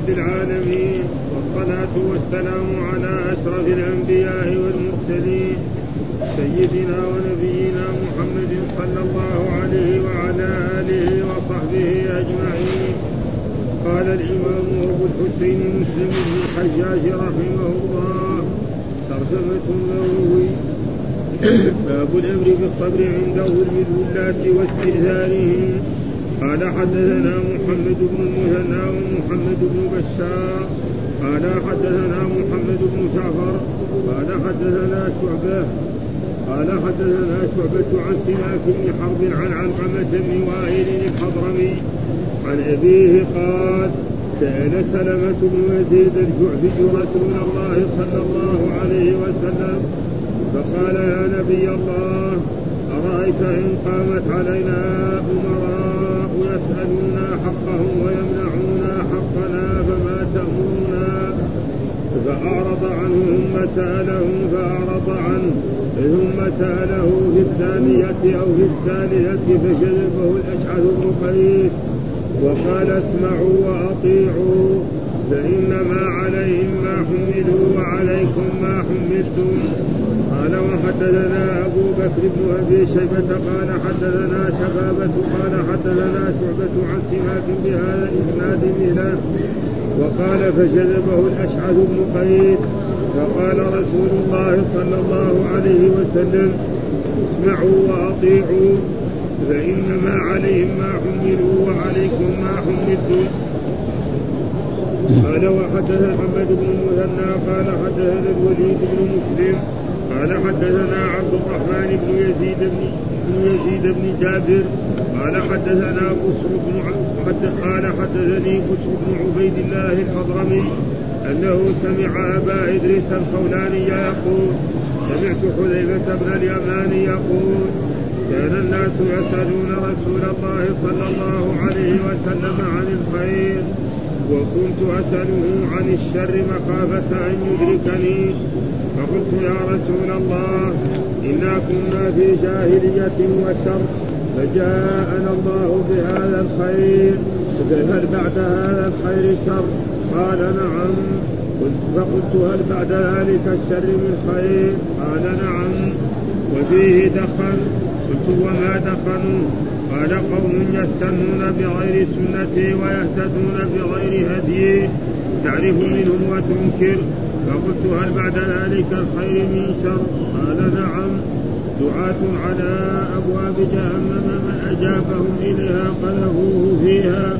رب العالمين والصلاة والسلام على أشرف الأنبياء والمرسلين سيدنا ونبينا محمد صلى الله عليه وعلى آله وصحبه أجمعين. قال الإمام أبو الحسين مسلم بن الحجاج رحمه الله ترجمة النووي باب الأمر بالصبر عند ظلم الولاة واستئذانهم قال حدثنا محمد بن المثنى ومحمد بن بشار. قال حدثنا محمد بن جعفر. قال حدثنا شعبة. قال حدثنا شعبة عن سماك بن حرب عن علقمة بن وائل الحضرمي عن أبيه قال سأل سلمة بن يزيد الجعفي رسول الله صلى الله عليه وسلم. فقال يا نبي الله أرأيت إن قامت علينا أمراء يسألونا حقهم ويمنعونا حقنا فما تأمرنا فأعرض عنه ثم سأله فأعرض عنه ثم سأله في الثانية أو في الثالثة فجذبه الأشعث بن قيس. وقال اسمعوا وأطيعوا فإنما عليهم ما حملوا وعليكم ما حملتم. قال وحدثنا أبو بكر بن أبي شيبة قال حدثنا شبابة قال حدثنا شعبة عن سماك بهذا الإسناد مثله وقال فجذبه الأشعث بن قيس فقال رسول الله صلى الله عليه وسلم اسمعوا وأطيعوا فإنما عليهم ما حملوا وعليكم ما حملتم. قال وحدث محمد بن المثنى قال حدثنا الوليد بن مسلم قال حدثنا عبد الرحمن بن يزيد بن يزيد بن جابر قال حدثنا بشر بن قال حدثني بشر بن عبيد الله الحضرمي أنه سمع أبا إدريس الخولاني يقول سمعت حذيفة بن اليمان يقول كان الناس يسألون رسول الله صلى الله عليه وسلم عن الخير وكنت أسأله عن الشر مخافة أن يدركني. فقلت يا رسول الله إنا كنا في جاهلية وشر فجاءنا الله بهذا الخير فهل بعد هذا الخير شر؟ قال نعم. فقلت هل بعد ذلك الشر من خير؟ قال نعم. وفيه دخن. قلت وما دخنوا قال قوم يستنون بغير سنتي ويهتدون بغير هدي تعرف منهم وتنكر؟ فقلت هل بعد ذلك الخير من شر؟ قال نعم. دعاة على أبواب جهنم من أجابهم إليها قذفوه فيها.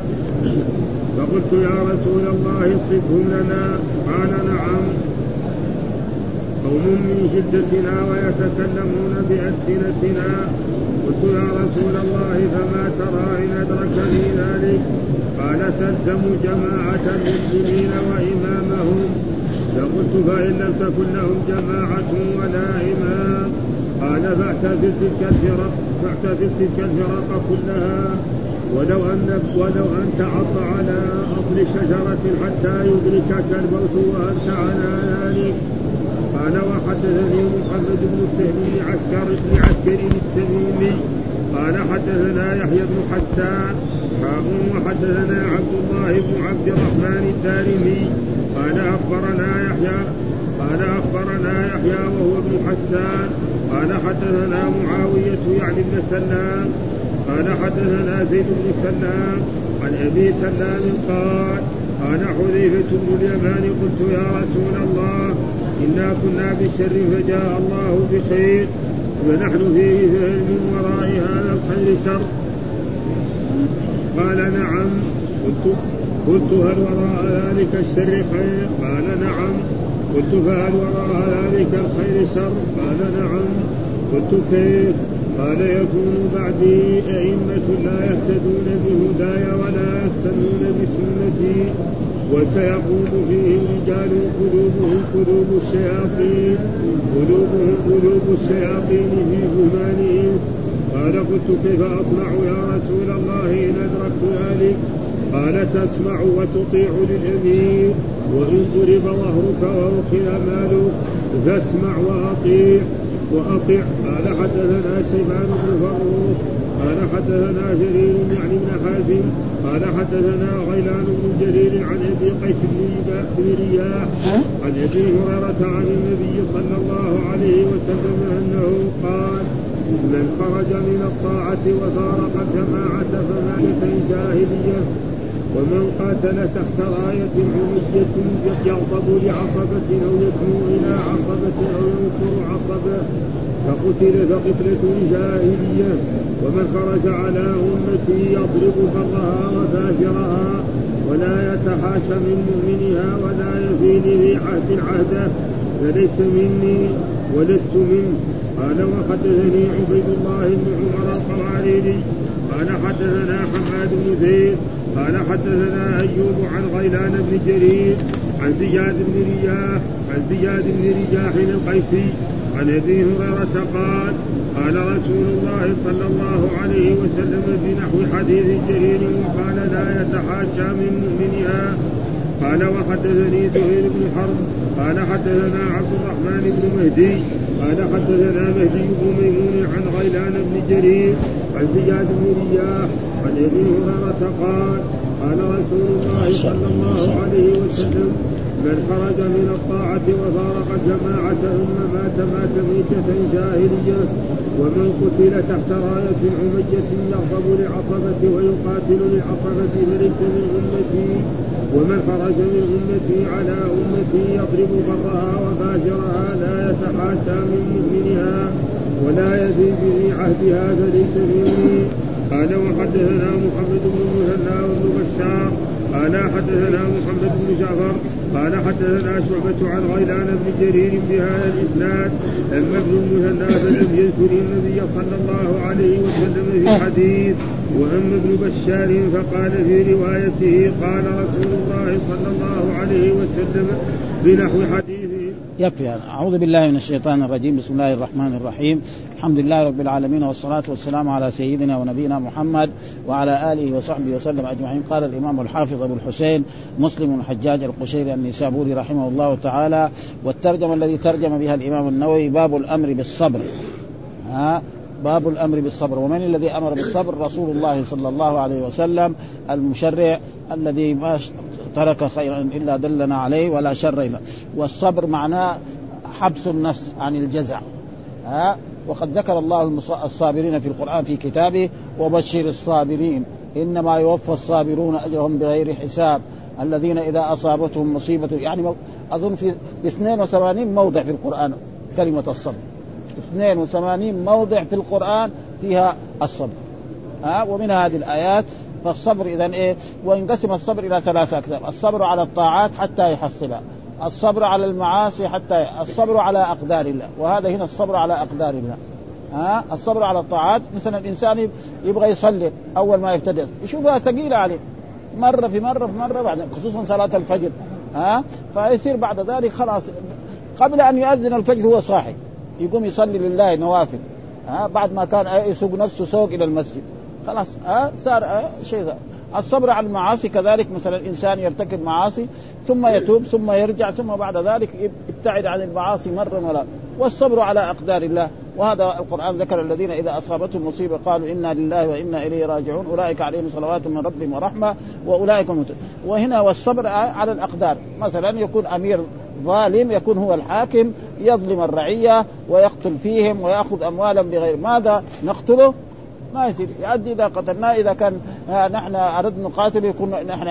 فقلت يا رسول الله صفهم لنا. قال نعم. قوم من شدتنا ويتكلمون بألسنتنا. قلت يا رسول الله فما ترى إن أدركني ذلك؟ قال تلزم جماعة المسلمين وإمامهم. فقلت فإن لم تكن لهم جماعة ولا إمام. قال فاعتزل تلك الفرق فاعتزل تلك الفرق كلها. ولو أن ولو أن تعض على أصل شجرة حتى يدركك الموت وأنت على ذلك. قال وحدثني محمد بن بن عسكر بن عسكر التميمي. قال حدثنا يحيى بن حسان. وحدثنا عبد الله بن عبد الرحمن الدارمي. قال اخبرنا يحيى قال اخبرنا يحيى وهو ابن حسان قال حدثنا معاوية يعني بن سلام قال حدثنا زيد بن سلام عن أبي سلام قال قال حذيفة بن اليمان قلت يا رسول الله إنا كنا بالشر فجاء الله بخير ونحن فيه من وراء هذا الخير شر. قال نعم. قلت قلت هل وراء ذلك الشر خير؟ قال نعم. قلت فهل وراء ذلك الخير شر؟ قال نعم. قلت كيف؟ قال يكون بعدي أئمة لا يهتدون بهداي ولا يستنون بسنتي وسيقوم فيهم رجال قلوبهم قلوب الشياطين قلوبهم قلوب الشياطين في جمالهم قال قلت كيف أصنع يا رسول الله قال تسمع وتطيع للأمير وإن ضرب ظهرك وأخذ مالك فاسمع وأطيع وأطع قال حدثنا شيبان بن فروخ قال حدثنا جرير يعني بن حازم قال حدثنا غيلان بن جرير عن أبي قيس بن رياح عن أبي هريرة عن النبي صلى الله عليه وسلم أنه قال من خرج من الطاعة وفارق الجماعة فمات جاهلية ومن قاتل تحت راية عمية يغضب لعصبة أو يدعو إلى عصبة أو ينصر عصبة فقتل فقتلة جاهلية. ومن خرج على أمتي يضرب برها وفاجرها ولا يتحاشى من مؤمنها ولا يفي ذي عهد عهده فليس مني ولست منه. قال وحدثني عبيد الله بن عمر القواريري قال حدثنا حماد بن زيد. قال حدثنا أيوب عن غيلان بن جرير عن زياد بن رياح عن زياد بن رجاح القيسي عن أبي هريرة قال قال رسول الله صلى الله عليه وسلم بنحو حديث جرير وقال لا يتحاشى من مؤمنها. قال وحدثني زهير بن حرب. قال حدثنا عبد الرحمن بن مهدي. قال حدثنا مهدي بن ميمون عن غيلان بن جرير عن زياد بن رياح عن ابي هريره قال قال رسول الله صلى الله عليه وسلم من خرج من الطاعة وفارق الجماعة ثم مات مات ميتة جاهلية ومن قتل تحت راية عمية يغضب لعصبة ويقاتل لعصبة فليس من أمتي ومن خرج من أمتي على أمتي يضرب برها وفاجرها لا يتحاشى من مؤمنها ولا يزيد في عهدها فليس مني قال وحدثنا محمد بن المثنى وابن بشار. قال حدثنا محمد بن جعفر. قال حدثنا شعبة عن غيلان بن جرير بهذا الإسناد. أما ابن المثنى فلم يذكر النبي صلى الله عليه وسلم في حديث وأما ابن بشار فقال في روايته قال رسول الله صلى الله عليه وسلم بنحو حديثه يكفي هذا. أعوذ بالله من الشيطان الرجيم. بسم الله الرحمن الرحيم. الحمد لله رب العالمين والصلاة والسلام على سيدنا ونبينا محمد وعلى آله وصحبه وسلم أجمعين. قال الإمام الحافظ أبو الحسين مسلم الحجاج القشيري النسابوري رحمه الله تعالى والترجمة الذي ترجم بها الإمام النووي باب الأمر بالصبر. ها؟ باب الأمر بالصبر. ومن الذي أمر بالصبر؟ رسول الله صلى الله عليه وسلم المشرع الذي ترك خيرا إلا دلنا عليه ولا شر إلا. والصبر معناه حبس النفس عن الجزع. ها؟ وقد ذكر الله الصابرين في القرآن في كتابه وبشر الصابرين. إنما يوفى الصابرون أجرهم بغير حساب. الذين إذا أصابتهم مصيبة يعني أظن في 82 موضع في القرآن كلمة الصبر. 82 موضع في القرآن فيها الصبر. ها؟ ومن هذه الآيات فالصبر إذا إيه؟ وينقسم الصبر إلى ثلاثة أقسام. الصبر على الطاعات حتى يحصلها الصبر على المعاصي حتى الصبر على أقدار الله. وهذا هنا الصبر على أقدار الله. ها؟ الصبر على الطاعات مثلا الإنسان يبغى يصلي أول ما يبتدئ. يشوفها ثقيلة عليه. مرة في مرة في مرة بعد خصوصا صلاة الفجر. ها؟ فيصير بعد ذلك خلاص. قبل أن يؤذن الفجر هو صاحي. يقوم يصلي لله نوافل. ها؟ بعد ما كان يسوق نفسه سوق إلى المسجد. خلاص ها صار شيء ذا. الصبر على المعاصي كذلك مثلا الإنسان يرتكب معاصي ثم يتوب ثم يرجع ثم بعد ذلك يبتعد عن المعاصي مرة ولا والصبر على أقدار الله وهذا القرآن ذكر الذين إذا أصابتهم مصيبة قالوا إنا لله وإنا إليه راجعون أولئك عليهم صلوات من ربهم ورحمة وأولئك هم وهنا والصبر على الأقدار مثلا يكون أمير ظالم يكون هو الحاكم يظلم الرعية ويقتل فيهم ويأخذ اموالا بغير ماذا نقتله؟ ما يصير. يؤدي إذا قتلناه إذا كان نحن أردنا نقاتل يكون نحن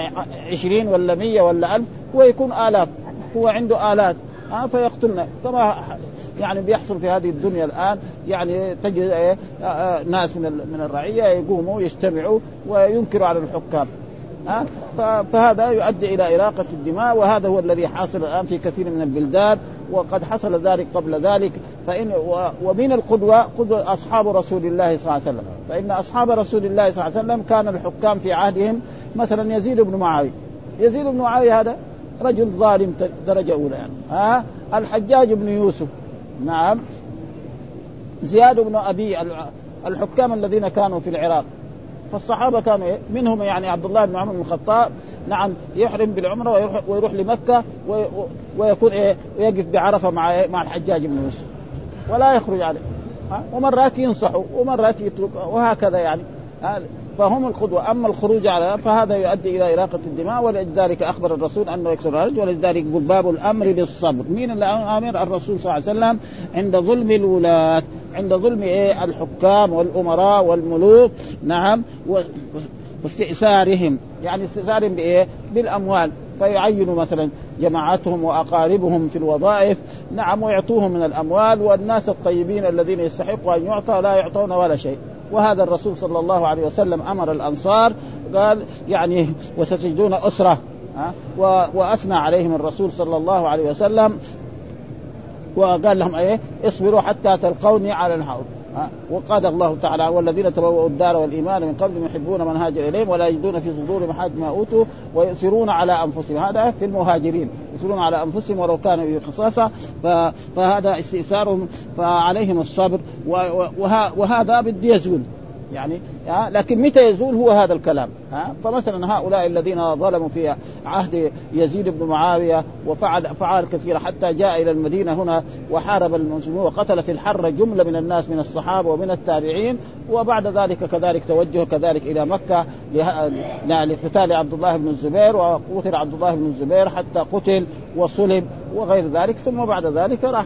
عشرين ولا مية ولا ألف هو يكون آلاف. هو عنده آلات. ها فيقتلنا. كما يعني بيحصل في هذه الدنيا الآن يعني تجد ناس من من الرعية يقوموا يجتمعوا وينكروا على الحكام. ها فهذا يؤدي إلى إراقة الدماء وهذا هو الذي حاصل الآن في كثير من البلدان. وقد حصل ذلك قبل ذلك فإن ومن القدوة قدوة أصحاب رسول الله صلى الله عليه وسلم. فإن أصحاب رسول الله صلى الله عليه وسلم كان الحكام في عهدهم مثلا يزيد بن معاوية. يزيد بن معاوية هذا رجل ظالم درجة أولى يعني. ها؟ الحجاج بن يوسف. نعم. زياد بن أبي الحكام الذين كانوا في العراق. فالصحابة كانوا إيه؟ منهم يعني عبد الله بن عمر بن الخطاب نعم يحرم بالعمرة ويروح, ويروح لمكة ويكون إيه؟ ويقف بعرفة مع إيه؟ مع الحجاج بن يوسف. ولا يخرج عليه. ومرات ينصحوا ومرات يتركوا وهكذا يعني. فهم القدوة أما الخروج على فهذا يؤدي إلى إراقة الدماء ولذلك أخبر الرسول أنه يكسر الرجل ولذلك يقول باب الأمر بالصبر. مين اللي أمر الرسول صلى الله عليه وسلم عند ظلم الولاة. عند ظلم إيه؟ الحكام والأمراء والملوك نعم واستئثارهم يعني استئثارهم بإيه؟ بالأموال. فيعينوا مثلا جماعتهم وأقاربهم في الوظائف نعم ويعطوهم من الأموال والناس الطيبين الذين يستحقوا أن يعطى لا يعطون ولا شيء. وهذا الرسول صلى الله عليه وسلم أمر الأنصار قال يعني وستجدون أسرة وأثنى عليهم الرسول صلى الله عليه وسلم وقال لهم إيه؟ اصبروا حتى تلقوني على الحوض وقال الله تعالى والذين تبوأوا الدار والإيمان من قبل يحبون من هاجر إليهم ولا يجدون في صدورهم حاجة ما أوتوا ويؤثرون على أنفسهم. هذا في المهاجرين يؤثرون على أنفسهم ولو كانوا خصاصة. فهذا استئثارهم فعليهم الصبر. وهذا بده يزول يعني لكن متى يزول هو هذا الكلام؟ ها فمثلا هؤلاء الذين ظلموا في عهد يزيد بن معاوية وفعل افعال كثيره حتى جاء إلى المدينة هنا وحارب المسلمين وقتل في الحر جملة من الناس من الصحابة ومن التابعين وبعد ذلك كذلك توجه كذلك إلى مكة لقتال عبد الله بن الزبير وقتل عبد الله بن الزبير حتى قتل وصلب وغير ذلك ثم بعد ذلك راح.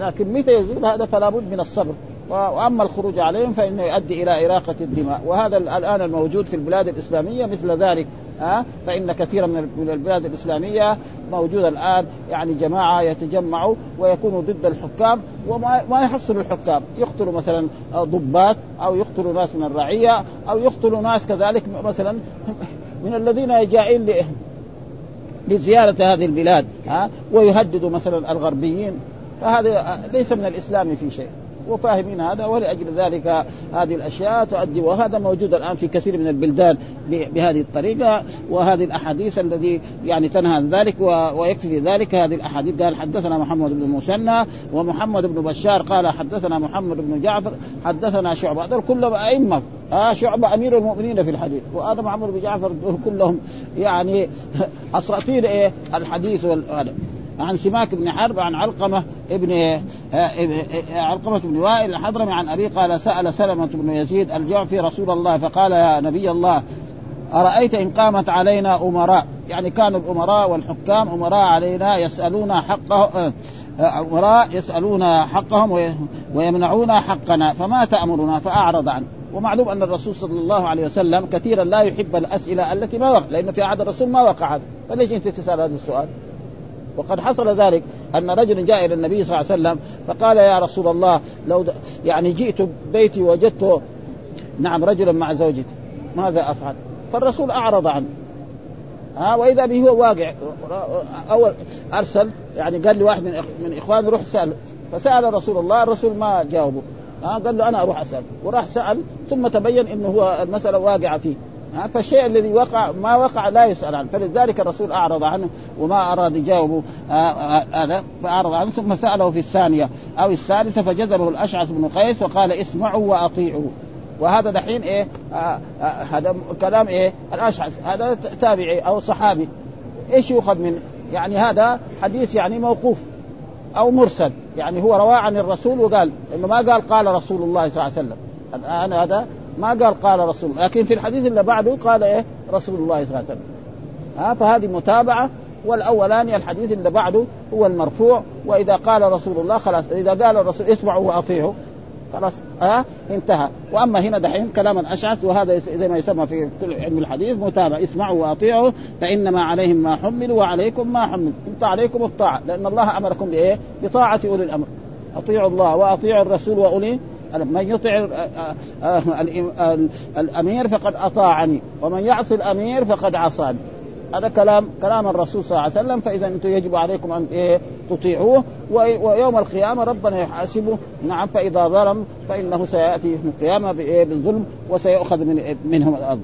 لكن متى يزول هذا؟ فلا بد من الصبر. وأما الخروج عليهم فإنه يؤدي إلى إراقة الدماء. وهذا الآن الموجود في البلاد الإسلامية مثل ذلك ها فإن كثيرا من البلاد الإسلامية موجودة الآن يعني جماعة يتجمعوا ويكونوا ضد الحكام وما ما يحصلوا الحكام. يقتلوا مثلا ضباط أو يقتلوا ناس من الرعية أو يقتلوا ناس كذلك مثلا من الذين جائين لزيارة هذه البلاد ها ويهددوا مثلا الغربيين. فهذا ليس من الإسلام في شيء. وفاهمين هذا ولأجل ذلك هذه الأشياء تؤدي وهذا موجود الآن في كثير من البلدان بهذه الطريقة وهذه الأحاديث الذي يعني تنهى عن ذلك ويكفي في ذلك هذه الأحاديث. قال حدثنا محمد بن مسنى ومحمد بن بشار. قال حدثنا محمد بن جعفر حدثنا شعبة. هذول كلهم أئمة. آه شعبة أمير المؤمنين في الحديث. وهذا محمد بن جعفر كلهم يعني أساطير إيه؟ الحديث وال عن سماك بن حرب عن علقمة ابن آه، علقمة بن وائل الحضرمي عن أبي قال سأل سلمة بن يزيد الجعفي رسول الله فقال يا نبي الله أرأيت إن قامت علينا أمراء؟ يعني كانوا الأمراء والحكام أمراء علينا يسألون حقه آه، آه، أمراء يسألون حقهم ويمنعون حقنا فما تأمرنا؟ فأعرض عنه. ومعلوم أن الرسول صلى الله عليه وسلم كثيرا لا يحب الأسئلة التي ما وقع لأنه في عهد الرسول ما وقع هذا. فليش أنت تسأل هذا السؤال؟ وقد حصل ذلك أن رجل جاء إلى النبي صلى الله عليه وسلم فقال يا رسول الله لو يعني جئت بيتي وجدت نعم رجلا مع زوجتي. ماذا أفعل؟ فالرسول أعرض عنه. ها وإذا به هو واقع. أول أرسل يعني قال لي واحد من اخواني روح سأل. فسأل رسول الله الرسول ما جاوبه. ها قال له أنا أروح أسأل. وراح سأل ثم تبين إنه هو المسألة واقعة فيه. فالشيء الذي وقع ما وقع لا يسأل عنه. فلذلك الرسول أعرض عنه وما أراد يجاوبه آه، آه، هذا فأعرض عنه ثم سأله في الثانية أو الثالثة فجذبه الأشعث بن قيس وقال اسمعوا وأطيعوا. وهذا دحين إيه؟ آه هذا كلام إيه؟ الأشعث. هذا تابعي أو صحابي. إيش يؤخذ من يعني هذا حديث يعني موقوف أو مرسل. يعني هو رواه عن الرسول وقال إنه ما قال قال رسول الله صلى الله عليه وسلم. الآن هذا ما قال قال رسول لكن في الحديث اللي بعده قال إيه؟ رسول الله صلى الله عليه وسلم. ها فهذه متابعة. والأولاني الحديث اللي بعده هو المرفوع. وإذا قال رسول الله خلاص إذا قال الرسول اسمعوا وأطيعوا. خلاص ها انتهى. وأما هنا دحين كلاما اشعث وهذا زي ما يسمى في علم الحديث متابع اسمعوا وأطيعوا فإنما عليهم ما حملوا وعليكم ما حملوا. انت عليكم الطاعة لأن الله أمركم بإيه؟ بطاعة أولي الأمر. أطيعوا الله وأطيعوا الرسول وأولي من يطع الأمير فقد أطاعني ومن يعصي الأمير فقد عصاني. هذا كلام كلام الرسول صلى الله عليه وسلم فإذا أنتم يجب عليكم أن إيه تطيعوه ويوم القيامة ربنا يحاسبه. نعم فإذا ظلم فإنه سيأتي يوم القيامة بالظلم وسيؤخذ من منهم الأرض.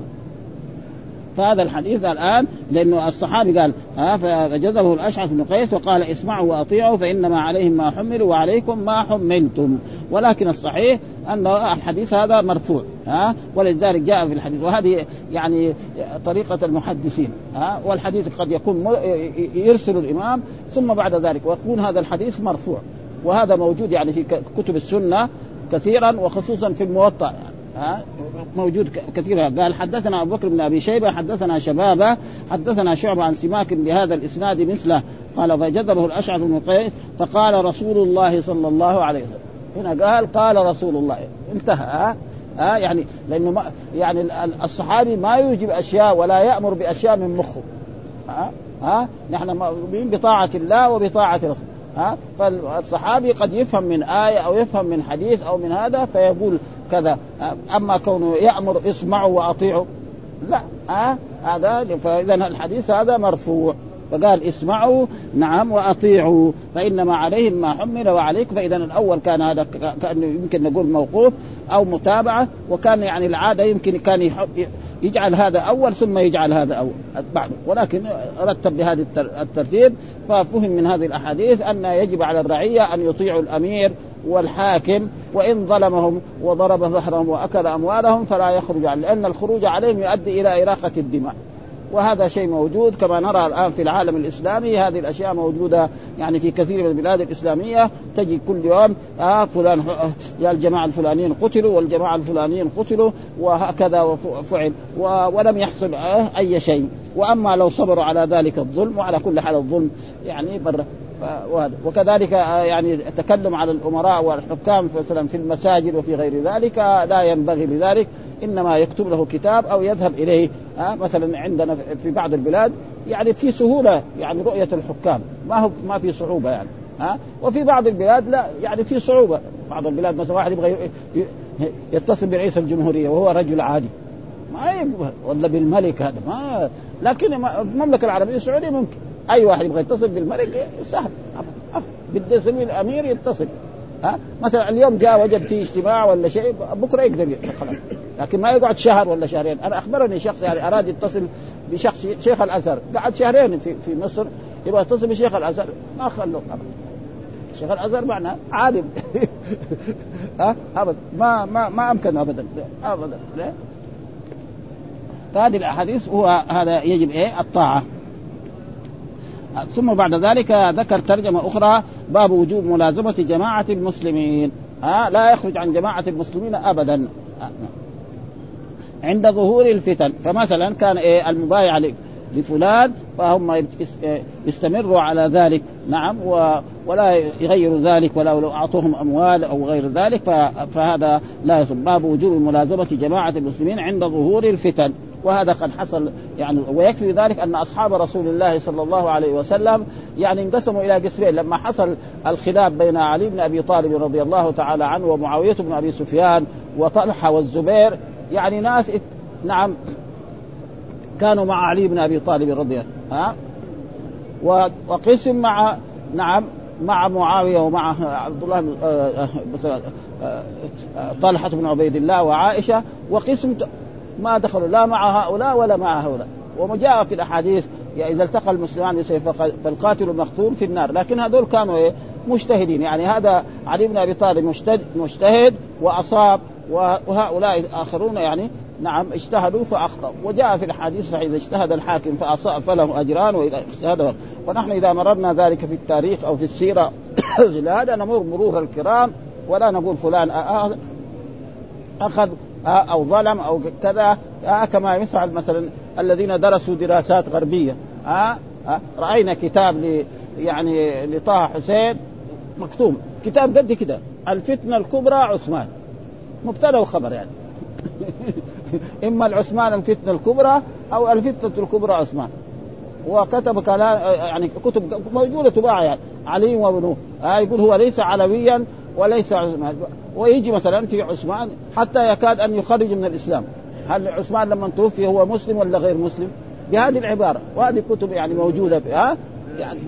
فهذا الحديث الآن لأنه الصحابي قال ها فجذبه الأشعث بن قيس وقال اسمعوا وأطيعوا فإنما عليهم ما حملوا وعليكم ما حملتم. ولكن الصحيح أن الحديث هذا مرفوع ها ولذلك جاء في الحديث. وهذه يعني طريقة المحدثين ها والحديث قد يكون يرسل الإمام ثم بعد ذلك ويكون هذا الحديث مرفوع. وهذا موجود يعني في كتب السنة كثيرا وخصوصا في الموطأ. يعني ها؟ موجود كثير. قال حدثنا أبو بكر بن أبي شيبة حدثنا شبابة حدثنا شعبة عن سماك بهذا الإسناد مثله. قال فجذبه الأشعث بن قيس فقال رسول الله صلى الله عليه وسلم. هنا قال قال رسول الله. انتهى ها؟ ها؟ يعني لأنه ما يعني الصحابي ما يوجب أشياء ولا يأمر بأشياء من مخه. ها؟ ها؟ نحن مؤمنين بطاعة الله وبطاعة رسوله. ها؟ فالصحابي قد يفهم من آية أو يفهم من حديث أو من هذا فيقول كذا. أما كونه يأمر اسمعوا وأطيعوا لا ها؟ هذا فإذا الحديث هذا مرفوع. فقال اسمعوا نعم وأطيعوا. فإنما عليهم ما حمل وعليك. فإذا الأول كان هذا كأنه يمكن نقول موقوف أو متابعة وكان يعني العادة يمكن كان يجعل هذا أول ثم يجعل هذا أول بعد. ولكن رتب بهذا الترتيب ففهم من هذه الأحاديث أن يجب على الرعية أن يطيعوا الأمير والحاكم وإن ظلمهم وضرب ظهرهم وأكل أموالهم فلا يخرج لأن الخروج عليهم يؤدي إلى إراقة الدماء. وهذا شيء موجود. كما نرى الآن في العالم الإسلامي هذه الأشياء موجودة يعني في كثير من البلاد الإسلامية. تجد كل يوم آه فلان آه يا الجماعة الفلانيين قتلوا والجماعة الفلانيين قتلوا وهكذا وفعل ولم يحصل آه أي شيء. وأما لو صبروا على ذلك الظلم وعلى كل حال الظلم يعني بر وكذلك آه، يعني التكلم على الأمراء والحكام مثلا في المساجد وفي غير ذلك لا ينبغي لذلك. إنما يكتب له كتاب أو يذهب إليه ها مثلا عندنا في بعض البلاد يعني في سهولة يعني رؤية الحكام. ما هو ما في صعوبة يعني ها. وفي بعض البلاد لا يعني في صعوبة. بعض البلاد مثلا واحد يبغى يتصل برئيس الجمهورية وهو رجل عادي. ما يقبل ولا بالملك هذا ما. لكن المملكة العربية السعودية ممكن. أي واحد يبغى يتصل بالملك سهل يسمي الأمير يتصل. ها؟ مثلا اليوم جاء وجد في اجتماع ولا شيء بكرة يقدر خلاص. لكن ما يقعد شهر ولا شهرين. أنا أخبرني شخص يعني أراد يتصل بشخص شيخ الأزهر. قعد شهرين في في مصر يبغى يتصل بشيخ الأزهر. ما خلوه شيخ الأزهر معناه عالم. ها؟ ابدا. ما ما ما امكن ابدا. ابدا؟ فهذه الأحاديث هو هذا يجب إيه؟ الطاعة. ثم بعد ذلك ذكر ترجمة أخرى باب وجوب ملازمة جماعة المسلمين. ها لا يخرج عن جماعة المسلمين ابدا. عند ظهور الفتن. فمثلا كان إيه المبايع لفلان فهم يستمروا على ذلك. نعم ولا يغيروا ذلك ولا لو أعطوهم أموال أو غير ذلك فهذا لا يصب. باب وجوب ملازمة جماعة المسلمين عند ظهور الفتن. وهذا قد حصل يعني ويكفي ذلك أن أصحاب رسول الله صلى الله عليه وسلم يعني انقسموا إلى قسمين. لما حصل الخلاف بين علي بن أبي طالب رضي الله تعالى عنه ومعاوية بن أبي سفيان وطلحة والزبير يعني ناس نعم كانوا مع علي بن أبي طالب رضي الله ها؟ وقسم مع نعم مع معاوية ومع عبد الله آه، آه، آه، طلحة بن عبيد الله وعائشة وقسم ما دخلوا لا مع هؤلاء ولا مع هؤلاء. وجاء في الأحاديث يعني إذا التقى المسلمان بسيف فالقاتل مقتول في النار. لكن هذول كانوا إيه؟ مجتهدين. يعني هذا علي بن أبي طالب مجتهد, مجتهد وأصاب وهؤلاء الآخرون يعني نعم اجتهدوا فأخطأوا. وجاء في الحديث إذا اجتهد الحاكم فأصاب فله أجران وإذا اجتهد ونحن إذا مررنا ذلك في التاريخ أو في السيرة هذا نمر مرور الكرام. ولا نقول فلان أخذ أو ظلم أو كذا. كما يفعل مثلا الذين درسوا دراسات غربية. ها رأينا كتاب ل يعني لطه حسين مكتوم. كتاب قد كده. الفتنة الكبرى عثمان. مبتدأ وخبر يعني. إما العثمان الفتنة الكبرى أو الفتنة الكبرى عثمان. وكتب كلام يعني كتب موجودة تباع يعني. علي وابنه. آه يقول هو ليس علويا وليس عثمان. ويجي مثلا في عثمان حتى يكاد أن يخرج من الإسلام. هل عثمان لما توفي هو مسلم ولا غير مسلم؟ بهذه العبارة. وهذه كتب يعني موجودة ها؟ يعني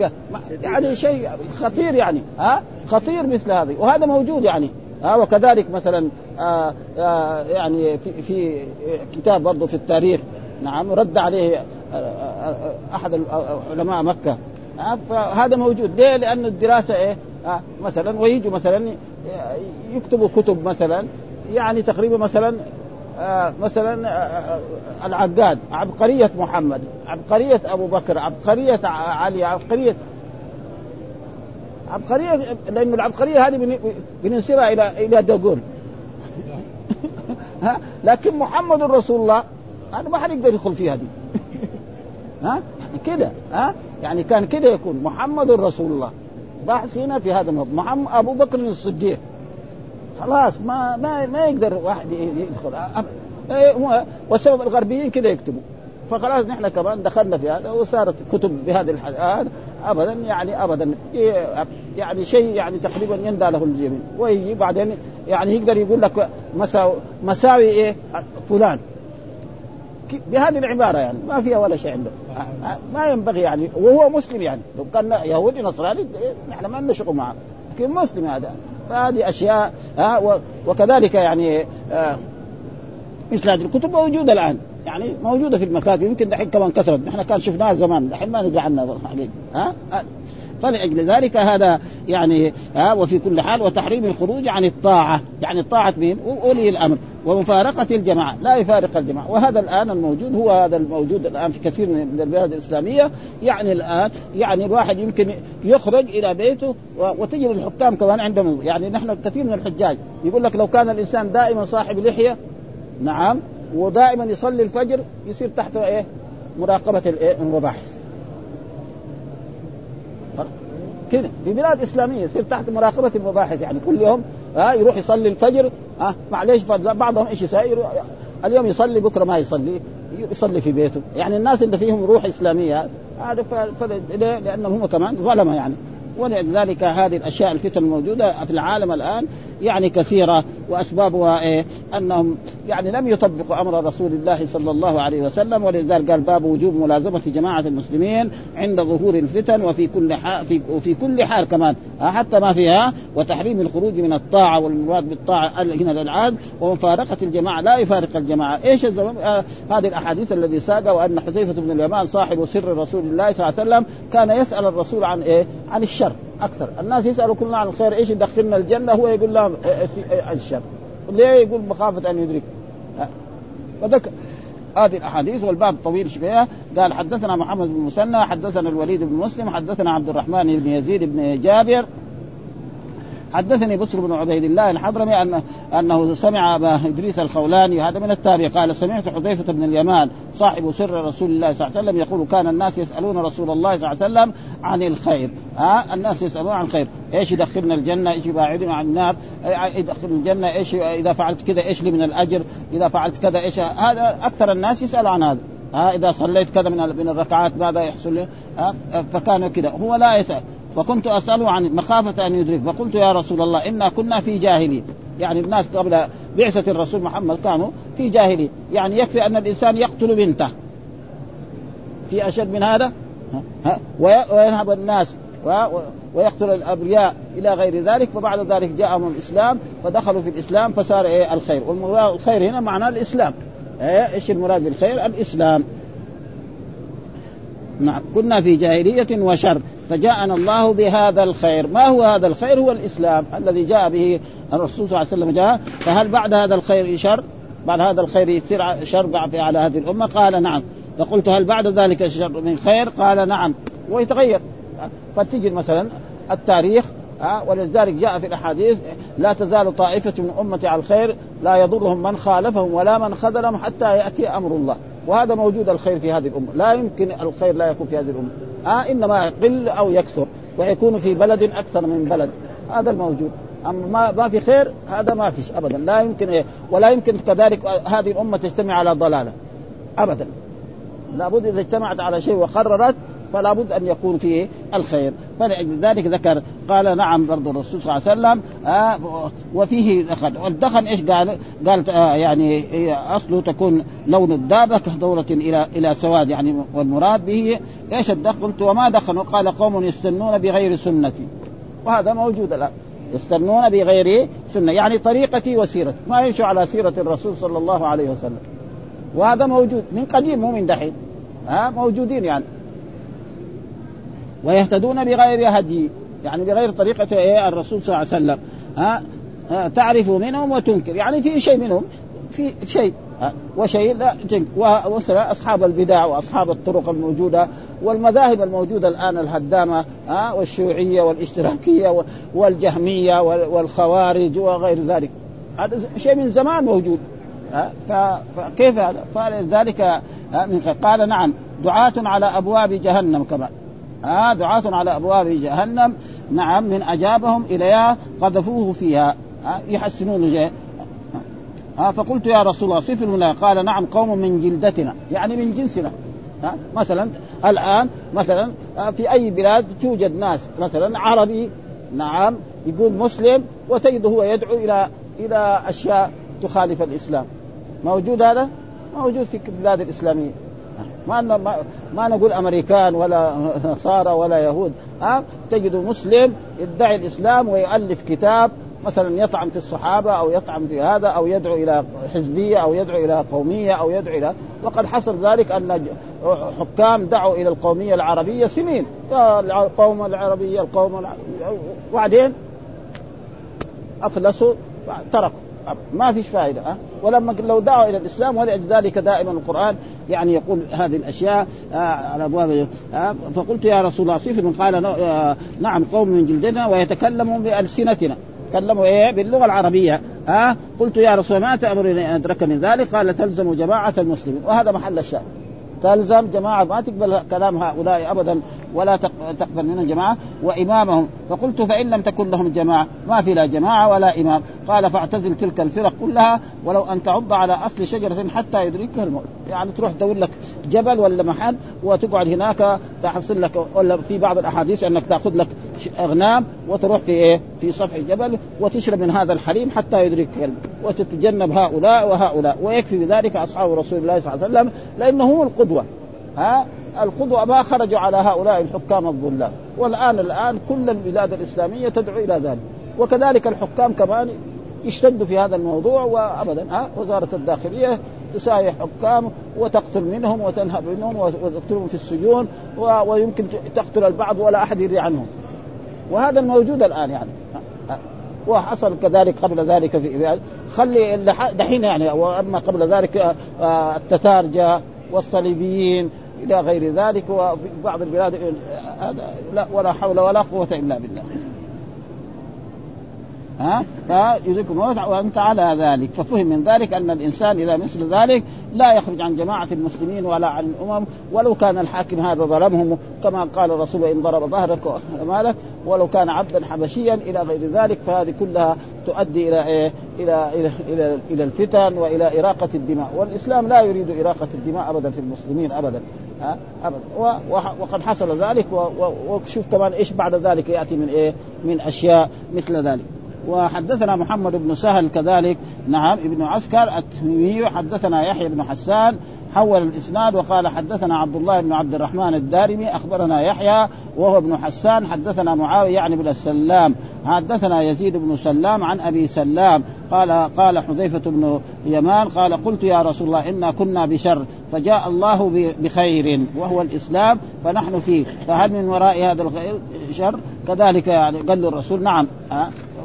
يعني شيء خطير يعني ها؟ خطير مثل هذه. وهذا موجود يعني ها؟ وكذلك مثلا آآ آآ يعني في في كتاب برضه في التاريخ نعم رد عليه أحد علماء مكة فهذا موجود. ليه؟ لأن الدراسة إيه؟ مثلا ويجوا مثلا يكتبوا كتب مثلا يعني تقريبا مثلا آه مثلا آه العقاد عبقرية محمد عبقرية أبو بكر عبقرية علي عبقرية عبقرية لأنه العبقرية هذه بننسبها إلى دوغول ها؟ لكن محمد رسول الله هذا ما حد يقدر يدخل فيها دي. ها؟ يعني كده ها؟ يعني كان كده يكون محمد رسول الله. باحثين في هذا الموضوع. محمد أبو بكر الصديق. خلاص ما ما ما يقدر واحد يدخل. إيه، والسبب الغربيين كده يكتبوا. فخلاص نحن كمان دخلنا في هذا وصارت كتب بهذه الحال ابدا يعني ابدا. يعني شيء يعني تقريبا يندى له الجميع. ويجي بعدين يعني يقدر يقول لك مساوي مساوي إيه؟ فلان. بهذه العبارة يعني ما فيها ولا شيء عنده. ما ينبغي يعني وهو مسلم يعني. لو كان يهودي نصراني نحن ما لنا شغل معه. لكن مسلم هذا. فهذه أشياء ها وكذلك يعني آه مثل هذه الكتب موجودة الآن. يعني موجودة في المكاتب يمكن دحين كمان كثرت. نحن كان شفناها زمان دحين ما نجي عنا ها؟ فلأجل ذلك هذا يعني ها وفي كل حال وتحريم الخروج عن الطاعة. يعني الطاعة مين؟ أولي الأمر ومفارقة الجماعة لا يفارق الجماعة. وهذا الآن الموجود هو هذا الموجود الآن في كثير من البلاد الإسلامية. يعني الآن يعني الواحد يمكن يخرج إلى بيته وتجد الحكام كمان عندهم. يعني نحن كثير من الحجاج يقول لك لو كان الإنسان دائما صاحب لحية نعم ودائما يصلي الفجر يصير تحته إيه؟ مراقبة الايه المباحث. كذا. في بلاد إسلامية يصير تحت مراقبة المباحث يعني كل يوم ها يروح يصلي الفجر ها معليش بعضهم إيش يساير اليوم يصلي بكرة ما يصلي يصلي في بيته. يعني الناس اللي فيهم روح إسلامية هذا لأنهم هم كمان ظلمة يعني. ولذلك هذه الأشياء الفتن الموجودة في العالم الآن يعني كثيرة وأسبابها إيه؟ أنهم يعني لم يطبقوا أمر رسول الله صلى الله عليه وسلم ولذلك قال باب وجوب ملازمة جماعة المسلمين عند ظهور الفتن وفي كل في وفي كل حال كمان حتى ما فيها وتحريم الخروج من الطاعة والمراد بالطاعة هنا الالعاب ومفارقه الجماعة لا يفارق الجماعة إيش آه هذه الأحاديث الذي ساق وأن حذيفة بن اليمان صاحب سر رسول الله صلى الله عليه وسلم كان يسأل الرسول عن إيه؟ عن الشر أكثر. الناس يسألوا كلنا عن الخير إيش يدخلنا الجنة؟ هو يقول لهم الشر. ليه يقول مخافة أن يدرك. فذكر هذه الأحاديث والباب طويل شوية. قال حدثنا محمد بن مسنى حدثنا الوليد بن مسلم حدثنا عبد الرحمن بن يزيد بن جابر حدثني بسر بن عبيد الله الحضرمي أن أنه سمع أبا إدريس الخولاني هذا من التابع قال سمعت حذيفة بن اليمان صاحب سر رسول الله صلى الله عليه وسلم يقول كان الناس يسألون رسول الله صلى الله عليه وسلم عن الخير. ها؟ الناس يسألون عن الخير. إيش يدخلنا الجنة؟ إيش يباعدنا عن النار؟ يدخلنا الجنة؟ إيش إذا فعلت كذا إيش لي من الأجر؟ إذا فعلت كذا إيش هذا أكثر الناس يسالوا عن هذا. ها؟ إذا صليت كذا من من الركعات ماذا يحصل لي؟ ها؟ فكان كذا. هو لا يسأل. فكنت أسأله عن مخافة أن يدرك فقلت يا رسول الله إنا كنا في جاهليه يعني الناس قبل بعثة الرسول محمد كانوا في جاهليه يعني يكفي أن الإنسان يقتل بنته. في أشد من هذا؟ وينهب الناس ويقتل الأبرياء إلى غير ذلك فبعد ذلك جاءهم الإسلام فدخلوا في الإسلام فصار إيه؟ الخير. والمراد الخير هنا معناه الإسلام. إيه؟ إيش المراد بالخير؟ الإسلام. نعم كنا في جاهلية وشر فجاءنا الله بهذا الخير. ما هو هذا الخير؟ هو الإسلام الذي جاء به الرسول صلى الله عليه وسلم. جاء فهل بعد هذا الخير شر؟ بعد هذا الخير يصير شر على هذه الأمة؟ قال نعم. فقلت هل بعد ذلك شر من خير؟ قال نعم. ويتغير. قد تجد مثلا التاريخ ها ولذلك جاء في الأحاديث لا تزال طائفة من أمتي على الخير لا يضرهم من خالفهم ولا من خذلهم حتى يأتي أمر الله. وهذا موجود الخير في هذه الأمة. لا يمكن الخير لا يكون في هذه الأمة. آه إنما يقل أو يكثر ويكون في بلد أكثر من بلد. هذا الموجود. أما ما, ما في خير هذا ما فيش ابدا. لا يمكن إيه ولا يمكن كذلك هذه الأمة تجتمع على ضلالة. ابدا. لابد إذا اجتمعت على شيء وقررت فلا بد أن يكون فيه الخير. فلذلك ذكر قال نعم برضو الرسول صلى الله عليه وسلم آه وفيه دخن والدخن إيش؟ قال؟ قال آه يعني أصله تكون لون الدابة كدورة إلى إلى سواد يعني والمراد به إيش الدخن؟ قلت وما دخنوا؟ قال قوم يستنون بغير سنتي. وهذا موجود الآن. يستنون بغير سنة يعني طريقتي وسيرتي. ما يمشوا على سيرة الرسول صلى الله عليه وسلم. وهذا موجود من قديم مو من دحين. ها آه موجودين يعني. ويهتدون بغير هدي يعني بغير طريقة إيه؟ الرسول صلى الله عليه وسلم. ها؟ تعرف منهم وتنكر يعني في شيء منهم في شيء وشيء لا تنكر. واصحاب البدع وأصحاب الطرق الموجودة والمذاهب الموجودة الآن الهدامة ها؟ والشيوعية والإشتراكية والجهمية والخوارج وغير ذلك. هذا شيء من زمان موجود فكيف هذا؟ فلذلك قال نعم دعاة على أبواب جهنم كمان آه دعاة على أبواب جهنم. نعم من أجابهم إليها قذفوه فيها. آه يحسنون جاء آه فقلت يا رسول الله صف لنا قال نعم قوم من جلدتنا يعني من جنسنا. ها مثلا الآن مثلا في أي بلاد توجد ناس مثلا عربي نعم يقول مسلم وتجده هو يدعو إلى إلى أشياء تخالف الإسلام. موجود هذا؟ موجود في البلاد الإسلامية. ما ما, نقول أمريكان ولا نصارى ولا يهود ها؟ تجد مسلم يدعي الإسلام ويؤلف كتاب مثلا يطعن في الصحابة أو يطعن في هذا أو يدعو إلى حزبية أو يدعو إلى قومية أو يدعو إلى وقد حصل ذلك أن حكام دعوا إلى القومية العربية سنين. القوم العربية القوم العربية وبعدين أفلسوا تركوا. ما فيش فائدة أه؟ ولما لو دعوا إلى الإسلام ولذلك دائما القرآن يعني يقول هذه الأشياء آه على أبواب آه؟ فقلت يا رسول الله صفر قال آه نعم قوم من جلدنا ويتكلمون بألسنتنا. تكلموا إيه؟ باللغة العربية ها آه؟ قلت يا رسول ما تأمرني أن أدرك من ذلك؟ قال تلزم جماعة المسلمين. وهذا محل الشاهد. تلزم جماعة ما تقبل كلام هؤلاء ابدا ولا تقبل منهم جماعة وإمامهم. فقلت فإن لم تكن لهم جماعة ما في لا جماعة ولا إمام. قال فاعتزل تلك الفرق كلها ولو أن تعض على أصل شجرة حتى يدركها الموت. يعني تروح تدور لك جبل ولا محل وتقعد هناك تحصل لك ولا في بعض الأحاديث أنك تأخذ لك أغنام وتروح في إيه؟ في سفح جبل وتشرب من هذا الحليم حتى يدرك وتتجنب هؤلاء وهؤلاء. ويكفي بذلك أصحاب رسول الله صلى الله عليه وسلم لأنه هو القدوة. ها؟ القدوة ما خرجوا على هؤلاء الحكام الظلام. والآن الآن كل البلاد الإسلامية تدعو إلى ذلك. وكذلك الحكام كمان يشتدوا في هذا الموضوع وابدا ها؟ وزارة الداخلية تساوي حكام وتقتل منهم وتنهب منهم وتقتلهم في السجون ويمكن تقتل البعض ولا أحد يدري عنهم. وهذا الموجود الآن يعني. وحصل كذلك قبل ذلك في خلي دحين يعني وأما قبل ذلك التتار جاء والصليبيين إلى غير ذلك وفي بعض البلاد هذا لا ولا حول ولا قوة إلا بالله. ها؟ فيدرككم الموت وأنت على ذلك. ففهم من ذلك أن الإنسان إذا مثل ذلك لا يخرج عن جماعة المسلمين ولا عن الأمم. ولو كان الحاكم هذا ظلمهم كما قال الرسول إن ضرب ظهرك مالك ولو كان عبدا حبشيا إلى غير ذلك فهذه كلها تؤدي إلى إيه؟ إلى إلى إلى, إلى الفتن وإلى إراقة الدماء. والإسلام لا يريد إراقة الدماء أبدا في المسلمين أبدا ها؟ أبدا. وقد حصل ذلك وشوف كمان إيش بعد ذلك يأتي من إيه؟ من أشياء مثل ذلك. وحدثنا محمد بن سهل كذلك. نعم ابن عسكر التميمي. حدثنا يحيى بن حسان حول الإسناد وقال حدثنا عبد الله بن عبد الرحمن الدارمي أخبرنا يحيى وهو ابن حسان. حدثنا معاوية يعني بن السلام حدثنا يزيد بن سلام عن أبي سلام. قال قال حذيفة بن يمان قال قلت يا رسول الله إنا كنا بشر فجاء الله بخير وهو الإسلام فنحن فيه. فهل من وراء هذا الخير شر؟ كذلك يعني قال الرسول نعم.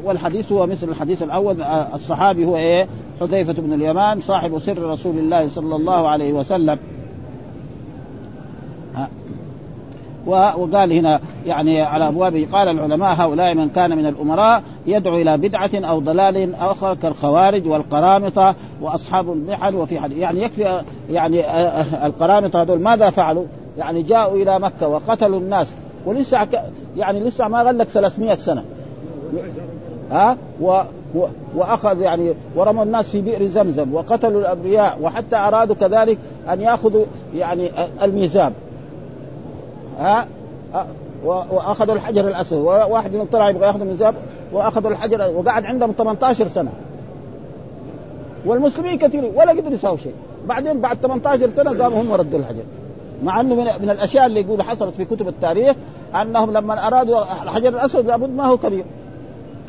والحديث هو مثل الحديث الأول. الصحابي هو إيه؟ حذيفة بن اليمان صاحب سر رسول الله صلى الله عليه وسلم. وقال هنا يعني على أبوابه قال العلماء هؤلاء من كان من الأمراء يدعو إلى بدعة أو ضلال آخر كالخوارج والقرامطة وأصحاب البحر وفي حديث يعني يكفي يعني القرامطة هذول ماذا فعلوا؟ يعني جاءوا إلى مكة وقتلوا الناس ولسه يعني لسه ما غلق 300 سنة. ها؟ و وأخذ يعني ورموا الناس في بئر زمزم وقتلوا الابرياء وحتى أرادوا كذلك أن يأخذوا يعني الميزاب ها؟ وأخذوا الحجر الأسود. واحد منهم طلع يبغى يأخذ الميزاب وأخذوا الحجر وقعد عندهم 18 سنة. والمسلمين كثيرين ولا قدروا يساووا شيء. بعدين بعد 18 سنة قاموا هم ردوا الحجر. مع إنه من, من الأشياء اللي يقولوا حصلت في كتب التاريخ أنهم لما أرادوا الحجر الأسود لابد ما هو كبير.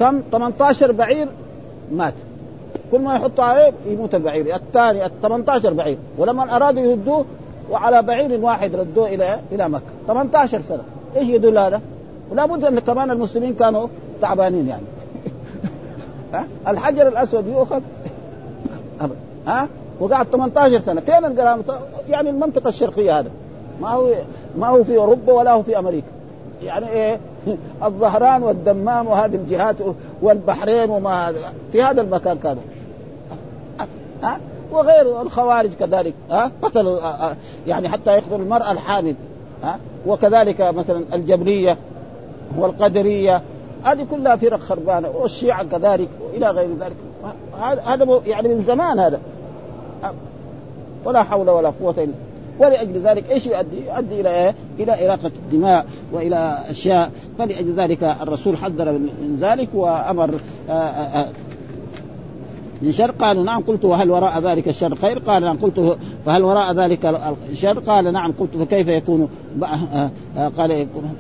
كم؟ 18 بعير مات. كل ما يحطوا عليه يموت البعير. الثاني ال 18 بعير. ولما أرادوا يردوه وعلى بعير واحد ردوه إلى إلى مكة. 18 سنة. إيش يدل هذا؟ ولا بد أن كمان المسلمين كانوا تعبانين يعني. ها؟ الحجر الأسود يؤخذ. ها؟ وقعد 18 سنة. فين القرامطه؟ يعني المنطقة الشرقية هذا ما هو ما هو في أوروبا ولا هو في أمريكا. يعني إيه؟ الظهران والدمام وهذه الجهات والبحرين وما هذا. في هذا المكان كانوا. ها؟ وغير الخوارج كذلك ها؟ قتلوا يعني حتى يقتل المرأة الحامل ها؟ وكذلك مثلا الجبرية والقدرية هذه كلها فرق خربانة والشيعة كذلك وإلى غير ذلك. هذا يعني من زمان هذا. ولا حول ولا قوة إلا ولأجل ذلك إيش يؤدي؟ يؤدي إلى إيه؟ إلى إراقة الدماء وإلى أشياء. فلأجل ذلك الرسول حذر من ذلك وأمر آآ آآ من شر؟ قالوا نعم قلت وهل وراء ذلك الشر خير؟ قال نعم قلت فهل وراء ذلك الشر؟ قال نعم قلت فكيف يكون قال يكون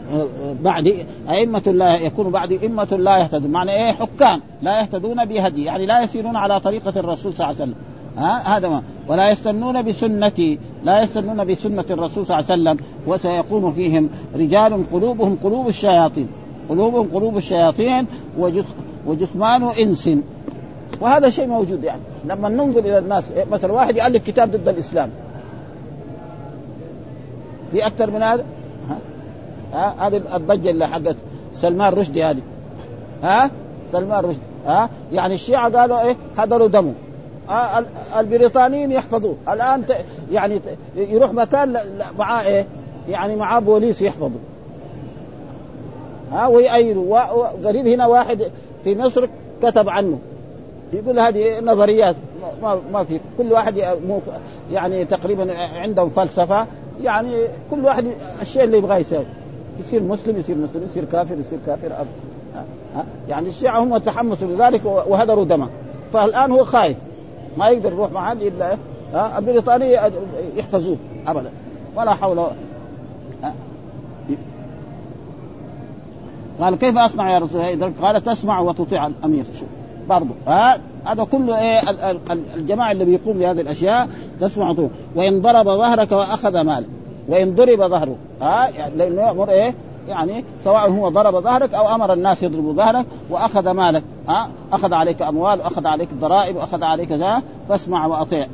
بعد أئمة لا يكون بعد أئمة لا يهتدون. معنى إيه؟ حكام لا يهتدون بهدي يعني لا يسيرون على طريقة الرسول صلى الله عليه وسلم. ها؟ هذا ما. ولا يستنون بسنتي لا يستنون بسنة الرسول صلى الله عليه وسلم وسيكون فيهم رجال قلوبهم قلوب الشياطين. قلوبهم قلوب الشياطين وجثمان إنس. وهذا شيء موجود يعني. لما ننظر إلى الناس مثلا واحد يالف كتاب ضد الإسلام. في أكثر من هذا؟ ها؟ هذه الضجة اللي حقت سلمان رشدي هذه. ها؟ سلمان رشدي. ها؟ يعني الشيعة قالوا إيه؟ هدروا دمه. البريطانيين يحفظوه. الآن. يعني يروح مكان معاه إيه؟ يعني معاه بوليس يحفظه. ها ويأيدوا وقريب هنا واحد في مصر كتب عنه. يقول هذه نظريات. ما ما في. كل واحد يعني تقريبا عندهم فلسفة. يعني كل واحد الشيء اللي يبغاه يسوي يصير مسلم يصير مسلم. يصير كافر يصير كافر. أب. يعني الشيعة هم تحمسوا لذلك وهدروا دمه. فالآن هو خايف. ما يقدر يروح مع حد الا ها؟ البريطانية يحفظوه ابدا. ولا حول قال كيف أصنع يا رسول الله؟ قال تسمع وتطيع الأمير. شوف برضه هذا كله إيه؟ الجماعة اللي بيقوم بهذه الأشياء تسمع وإن ضرب ظهرك وأخذ مالك وإن ضرب ظهره ها؟ يعني لأنه يأمر إيه؟ يعني سواء هو ضرب ظهرك أو أمر الناس يضربوا ظهرك وأخذ مالك ها؟ أخذ عليك أموال وأخذ عليك الضرائب وأخذ عليك ذا فاسمع وأطيع.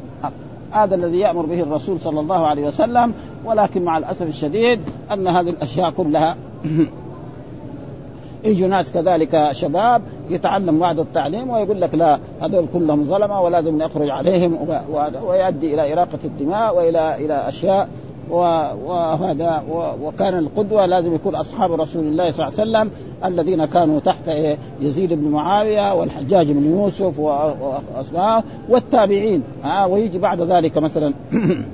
هذا الذي يأمر به الرسول صلى الله عليه وسلم ولكن مع الأسف الشديد أن هذه الأشياء كلها يجوا ناس كذلك شباب يتعلم بعد التعليم ويقول لك لا هذول كلهم ظلمة ولازم نخرج عليهم ويؤدي إلى إراقة الدماء والى إلى أشياء وهذا وكان القدوة لازم يكون أصحاب رسول الله صلى الله عليه وسلم الذين كانوا تحت يزيد بن معاوية والحجاج بن يوسف والتابعين. ها ويجي بعد ذلك مثلا.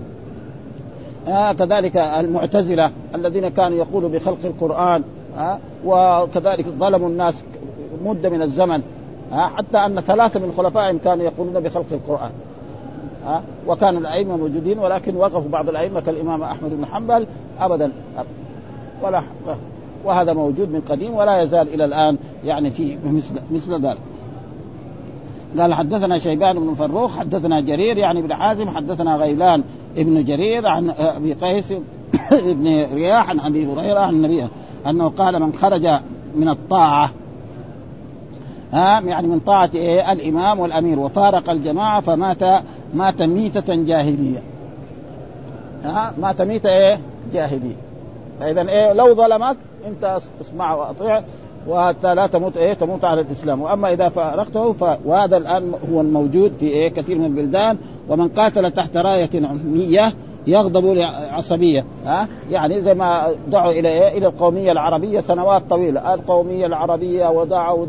آه كذلك المعتزلة الذين كانوا يقولوا بخلق القرآن. ها وكذلك ظلموا الناس مدة من الزمن. حتى أن ثلاثة من خلفائهم كانوا يقولون بخلق القرآن. وكان الأئمة موجودين ولكن وقفوا بعض الأئمة كالإمام أحمد بن حنبل ابدا. ولا وهذا موجود من قديم ولا يزال إلى الآن يعني في مثل مثل ذلك. قال حدثنا شيبان بن فروخ حدثنا جرير يعني بن حازم حدثنا غيلان ابن جرير عن أبي قيس ابن رياح عن أبي هريرة عن النبي أنه قال من خرج من الطاعة ها يعني من طاعة إيه؟ الإمام والأمير. وفارق الجماعة فمات مات ميتة جاهلية. ها؟ مات ميتة إيه؟ جاهلية. فإذا إيه؟ لو ظلمك أنت اسمع وأطيع وحتى لا تموت إيه؟ تموت على الإسلام. وأما إذا فارقته ف... وهذا الآن هو الموجود في إيه؟ كثير من البلدان. ومن قاتل تحت راية عمية يغضب لعصبية. ها؟ يعني زي ما دعوا إلى إيه؟ إلى القومية العربية سنوات طويلة. القومية العربية ودعوا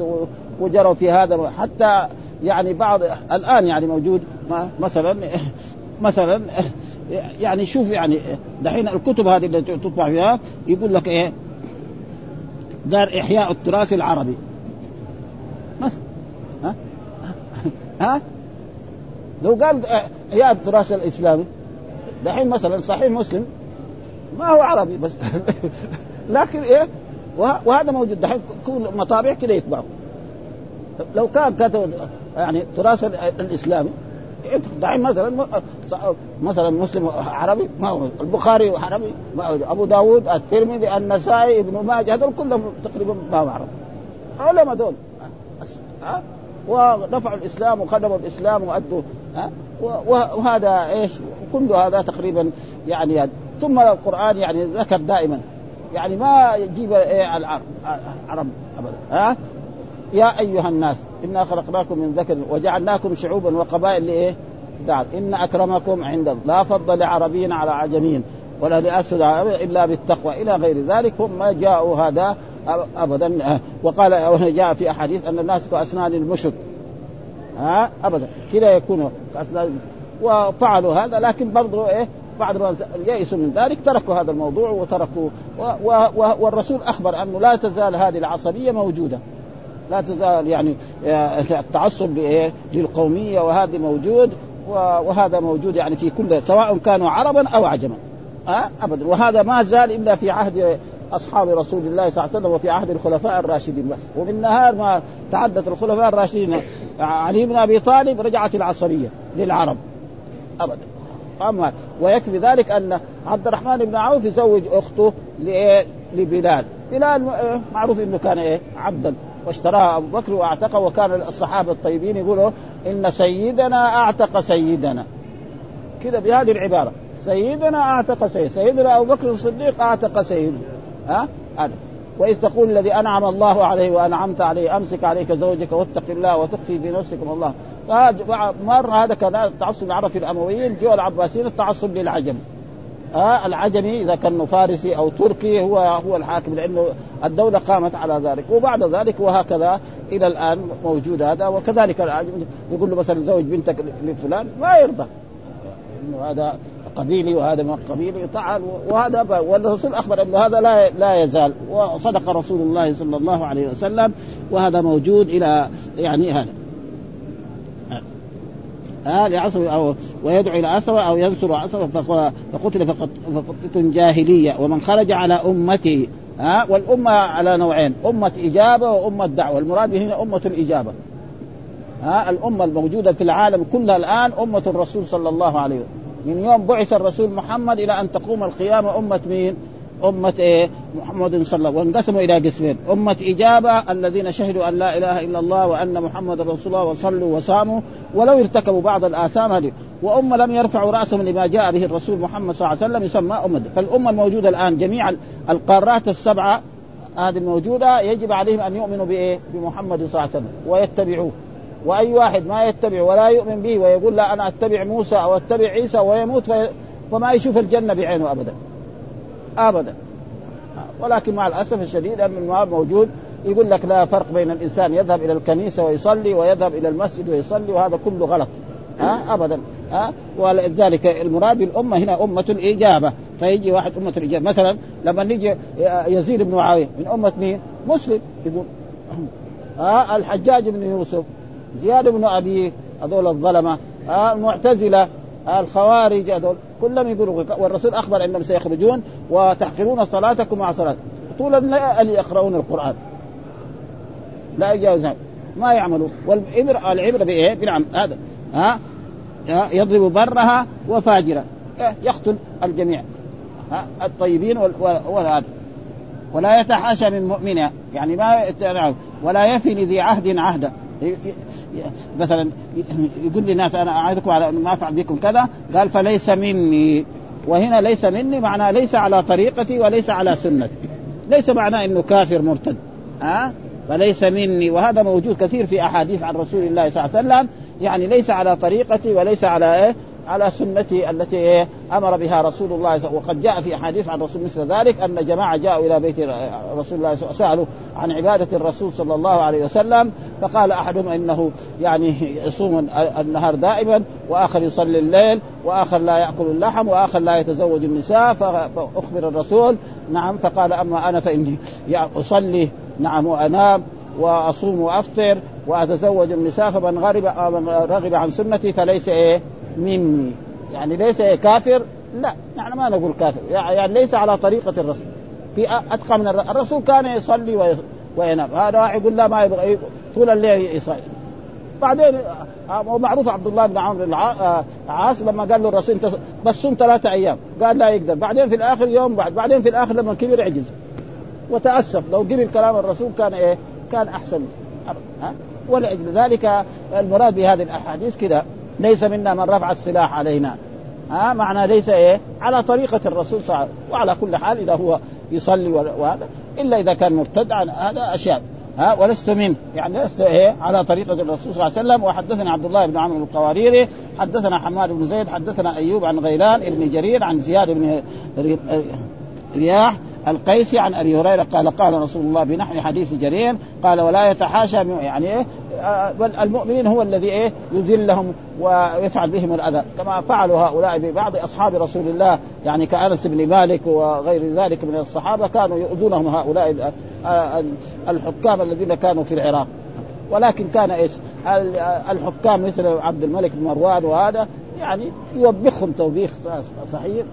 وجروا في هذا حتى يعني بعض الآن يعني موجود مثلا مثلا يعني شوف يعني دحين الكتب هذه اللي تطبع فيها يقول لك إيه؟ دار إحياء التراث العربي. مثلا ها؟ ها؟ لو قال إحياء التراث الإسلامي دحين مثلا صحيح مسلم ما هو عربي بس. لكن إيه؟ وهذا موجود. دحين كل مطابع كده يطبعوا لو كان كتب يعني التراث الإسلامي. دحين مثلا مثلا مسلم عربي ما هو البخاري عربي ما هو أبو داود الترمذي النسائي ابن ماجه هذول كلهم تقريبا ما هو عرب. علماء دول. ها؟ ورفعوا الإسلام وخدموا الإسلام وأدوا ها؟ وهذا إيش؟ كل هذا تقريبا يعني ثم القرآن يعني ذكر دائما. يعني ما يجيب إيه العرب عرب ابدا ها؟ يا أيها الناس انا خلقناكم من ذكر وجعلناكم شعوبا وقبائل لإيه؟ دار إن أكرمكم عند لا فضل لعربي على عجمي ولا لأسد إلا بالتقوى إلى غير ذلك. هم ما جاءوا هذا ابدا. وقال جاء في أحاديث أن الناس كأسنان المشط. ها ابدا. كذا يكونوا وفعلوا هذا لكن برضو إيه؟ بعد ما يئسوا من ذلك تركوا هذا الموضوع وتركوا. والرسول أخبر أنه لا تزال هذه العصبية موجودة. لا تزال يعني آه، التعصب للقومية وهذا موجود وهذا موجود يعني في كل سواء كانوا عربا أو عجما. أه؟ ابدا. وهذا ما زال إلا في عهد أصحاب رسول الله صلى الله عليه وسلم وفي عهد الخلفاء الراشدين بس. ومن نهار ما تعدت الخلفاء الراشدين علي بن أبي طالب رجعت العصبيه للعرب. ابدا. أما ويكفي ذلك أن عبد الرحمن بن عوف يزوج أخته لبلال. بلال آه، معروف إنه كان إيه؟ عبدا. واشتراها أبو بكر وأعتقه وكان الصحابة الطيبين يقولوا إن سيدنا أعتق سيدنا. كذا بهذه العبارة. سيدنا أعتق سيد. سيدنا أبو بكر الصديق أعتق سيدنا ها؟ هذا. وإذ تقول الذي أنعم الله عليه وأنعمت عليه أمسك عليك زوجك واتق الله وتخفي في نفسك الله. مر هذا كان التعصب العرب في الأمويين جو العباسيين التعصب للعجم. آه العجمي إذا كان فارسي أو تركي هو هو الحاكم لأنه الدولة قامت على ذلك. وبعد ذلك وهكذا إلى الآن موجود هذا وكذلك العجمي. يقول له مثلا زوج بنتك لفلان ما يرضى. إنه هذا قبيلي وهذا من قبيلي تعال وهذا والرسول أخبر إنه هذا لا لا يزال. وصدق رسول الله صلى الله عليه وسلم وهذا موجود إلى يعني هذا. آه لعصر أو ويدعو إلى عصر أو ينصر عصر فقتل فقتل جاهلية. ومن خرج على امته ها والأمة على نوعين أمة إجابة وأمة دعوة. المراد هنا أمة الإجابة. ها الأمة الموجودة في العالم كلها الآن أمة الرسول صلى الله عليه وسلم. من يوم بعث الرسول محمد إلى أن تقوم القيامة أمة مين؟ أمة إيه؟ محمد صلى الله عليه وسلم. وانقسموا إلى قسمين. أمة إجابة الذين شهدوا أن لا إله إلا الله وأن محمد رسول الله وصلوا وصاموا ولو ارتكبوا بعض الآثام هذه. وأمة لم يرفعوا رأسهم لما جاء به الرسول محمد صلى الله عليه وسلم يسمى أمة. فالأمة الموجودة الآن جميع القارات السبعة هذه الموجودة يجب عليهم أن يؤمنوا بإيه؟ بمحمد صلى الله عليه وسلم. ويتبعوه. وأي واحد ما يتبع ولا يؤمن به ويقول لا أنا أتبع موسى أو أتبع عيسى ويموت في فما يشوف الجنة بعينه ابدا. ابدا. ولكن مع الأسف الشديد أن النواب موجود يقول لك لا فرق بين الإنسان يذهب إلى الكنيسة ويصلي ويذهب إلى المسجد ويصلي وهذا كله غلط. ها؟ ابدا. ها؟ ولذلك المراد بالامه هنا أمة الإجابة. فيجي واحد أمة الإجابة. مثلا لما نيجي يزيد بن معاوية من أمة مين؟ مسلم. يقول ها؟ الحجاج بن يوسف زياد بن أبي هذول الظلمة ها؟ المعتزلة الخوارج هذول. كلهم يقولوا والرسول أخبر إنهم سيخرجون وتحقرون صلاتكم مع صلاه طول الليل يقرؤون القرآن. لا يجاوز ما يعملوا والعبرة العبرة بإيه؟ بنعم هذا. ها؟ يضرب برها وفاجرة. يقتل الجميع. ها؟ الطيبين والهذا. ولا يتحاشى من مؤمنها يعني ما ولا يفي لذي عهد عهدا مثلا يقول للناس أنا اعظكم على ما أفعل بكم كذا قال فليس مني. وهنا ليس مني معناه ليس على طريقتي وليس على سنتي. ليس معناه إنه كافر مرتد. ها؟ أه؟ فليس مني. وهذا موجود كثير في أحاديث عن رسول الله صلى الله عليه وسلم. يعني ليس على طريقتي وليس على إيه؟ على سنته التي أمر بها رسول الله وقد جاء في احاديث عن الرسول مثل ذلك أن جماعة جاءوا إلى بيت رسول الله سألوا عن عبادة الرسول صلى الله عليه وسلم فقال أحدهم إنه يعني يصوم النهار دائما وآخر يصلي الليل وآخر لا يأكل اللحم وآخر لا يتزوج النساء فأخبر الرسول نعم فقال أما أنا فإني أصلي نعم وأنام وأصوم وأفطر وأتزوج النساء فمن غرب رغب عن سنتي فليس إيه؟ مني. يعني ليس كافر؟ لا يعني ما نقول كافر. يعني ليس على طريقة الرسول. في أتقى من الرسول كان يصلي وينام. هذا واحد يقول لا ما يبغى. طول الليل يصلي. بعدين ومعروف عبد الله بن عمرو العاص لما قال له الرسول انت بس صوم ثلاثة أيام. قال لا يقدر. بعدين في الآخر يوم بعد بعدين في الآخر لما كبر عجز. وتأسف. لو قبل كلام الرسول كان إيه؟ كان أحسن. ها؟ ولأجل ذلك المراد بهذه الأحاديث كذا. ليس منا من رفع السلاح علينا. ها معنى ليس إيه؟ على طريقة الرسول صلى الله عليه وسلم. وعلى كل حال إذا هو يصلي وهذا. إلا إذا كان مرتد عن هذا أشياء. ها ولست منه يعني لست إيه؟ على طريقة الرسول صلى الله عليه وسلم. وحدثنا عبد الله بن عمرو القواريري حدثنا حماد بن زيد حدثنا أيوب عن غيلان بن جرير عن زياد بن رياح القيسي عن أبي هريرة قال قال رسول الله بنحو حديث جرير قال ولا يتحاشى يعني إيه بل المؤمنين هو الذي إيه يذلهم ويفعل بهم الأذى كما فعلوا هؤلاء ببعض أصحاب رسول الله يعني كأنس بن مالك وغير ذلك من الصحابة كانوا يؤذونهم هؤلاء الحكام الذين كانوا في العراق. ولكن كان إيش؟ الحكام مثل عبد الملك بن مروان وهذا يعني يوبخهم توبيخ صحيح.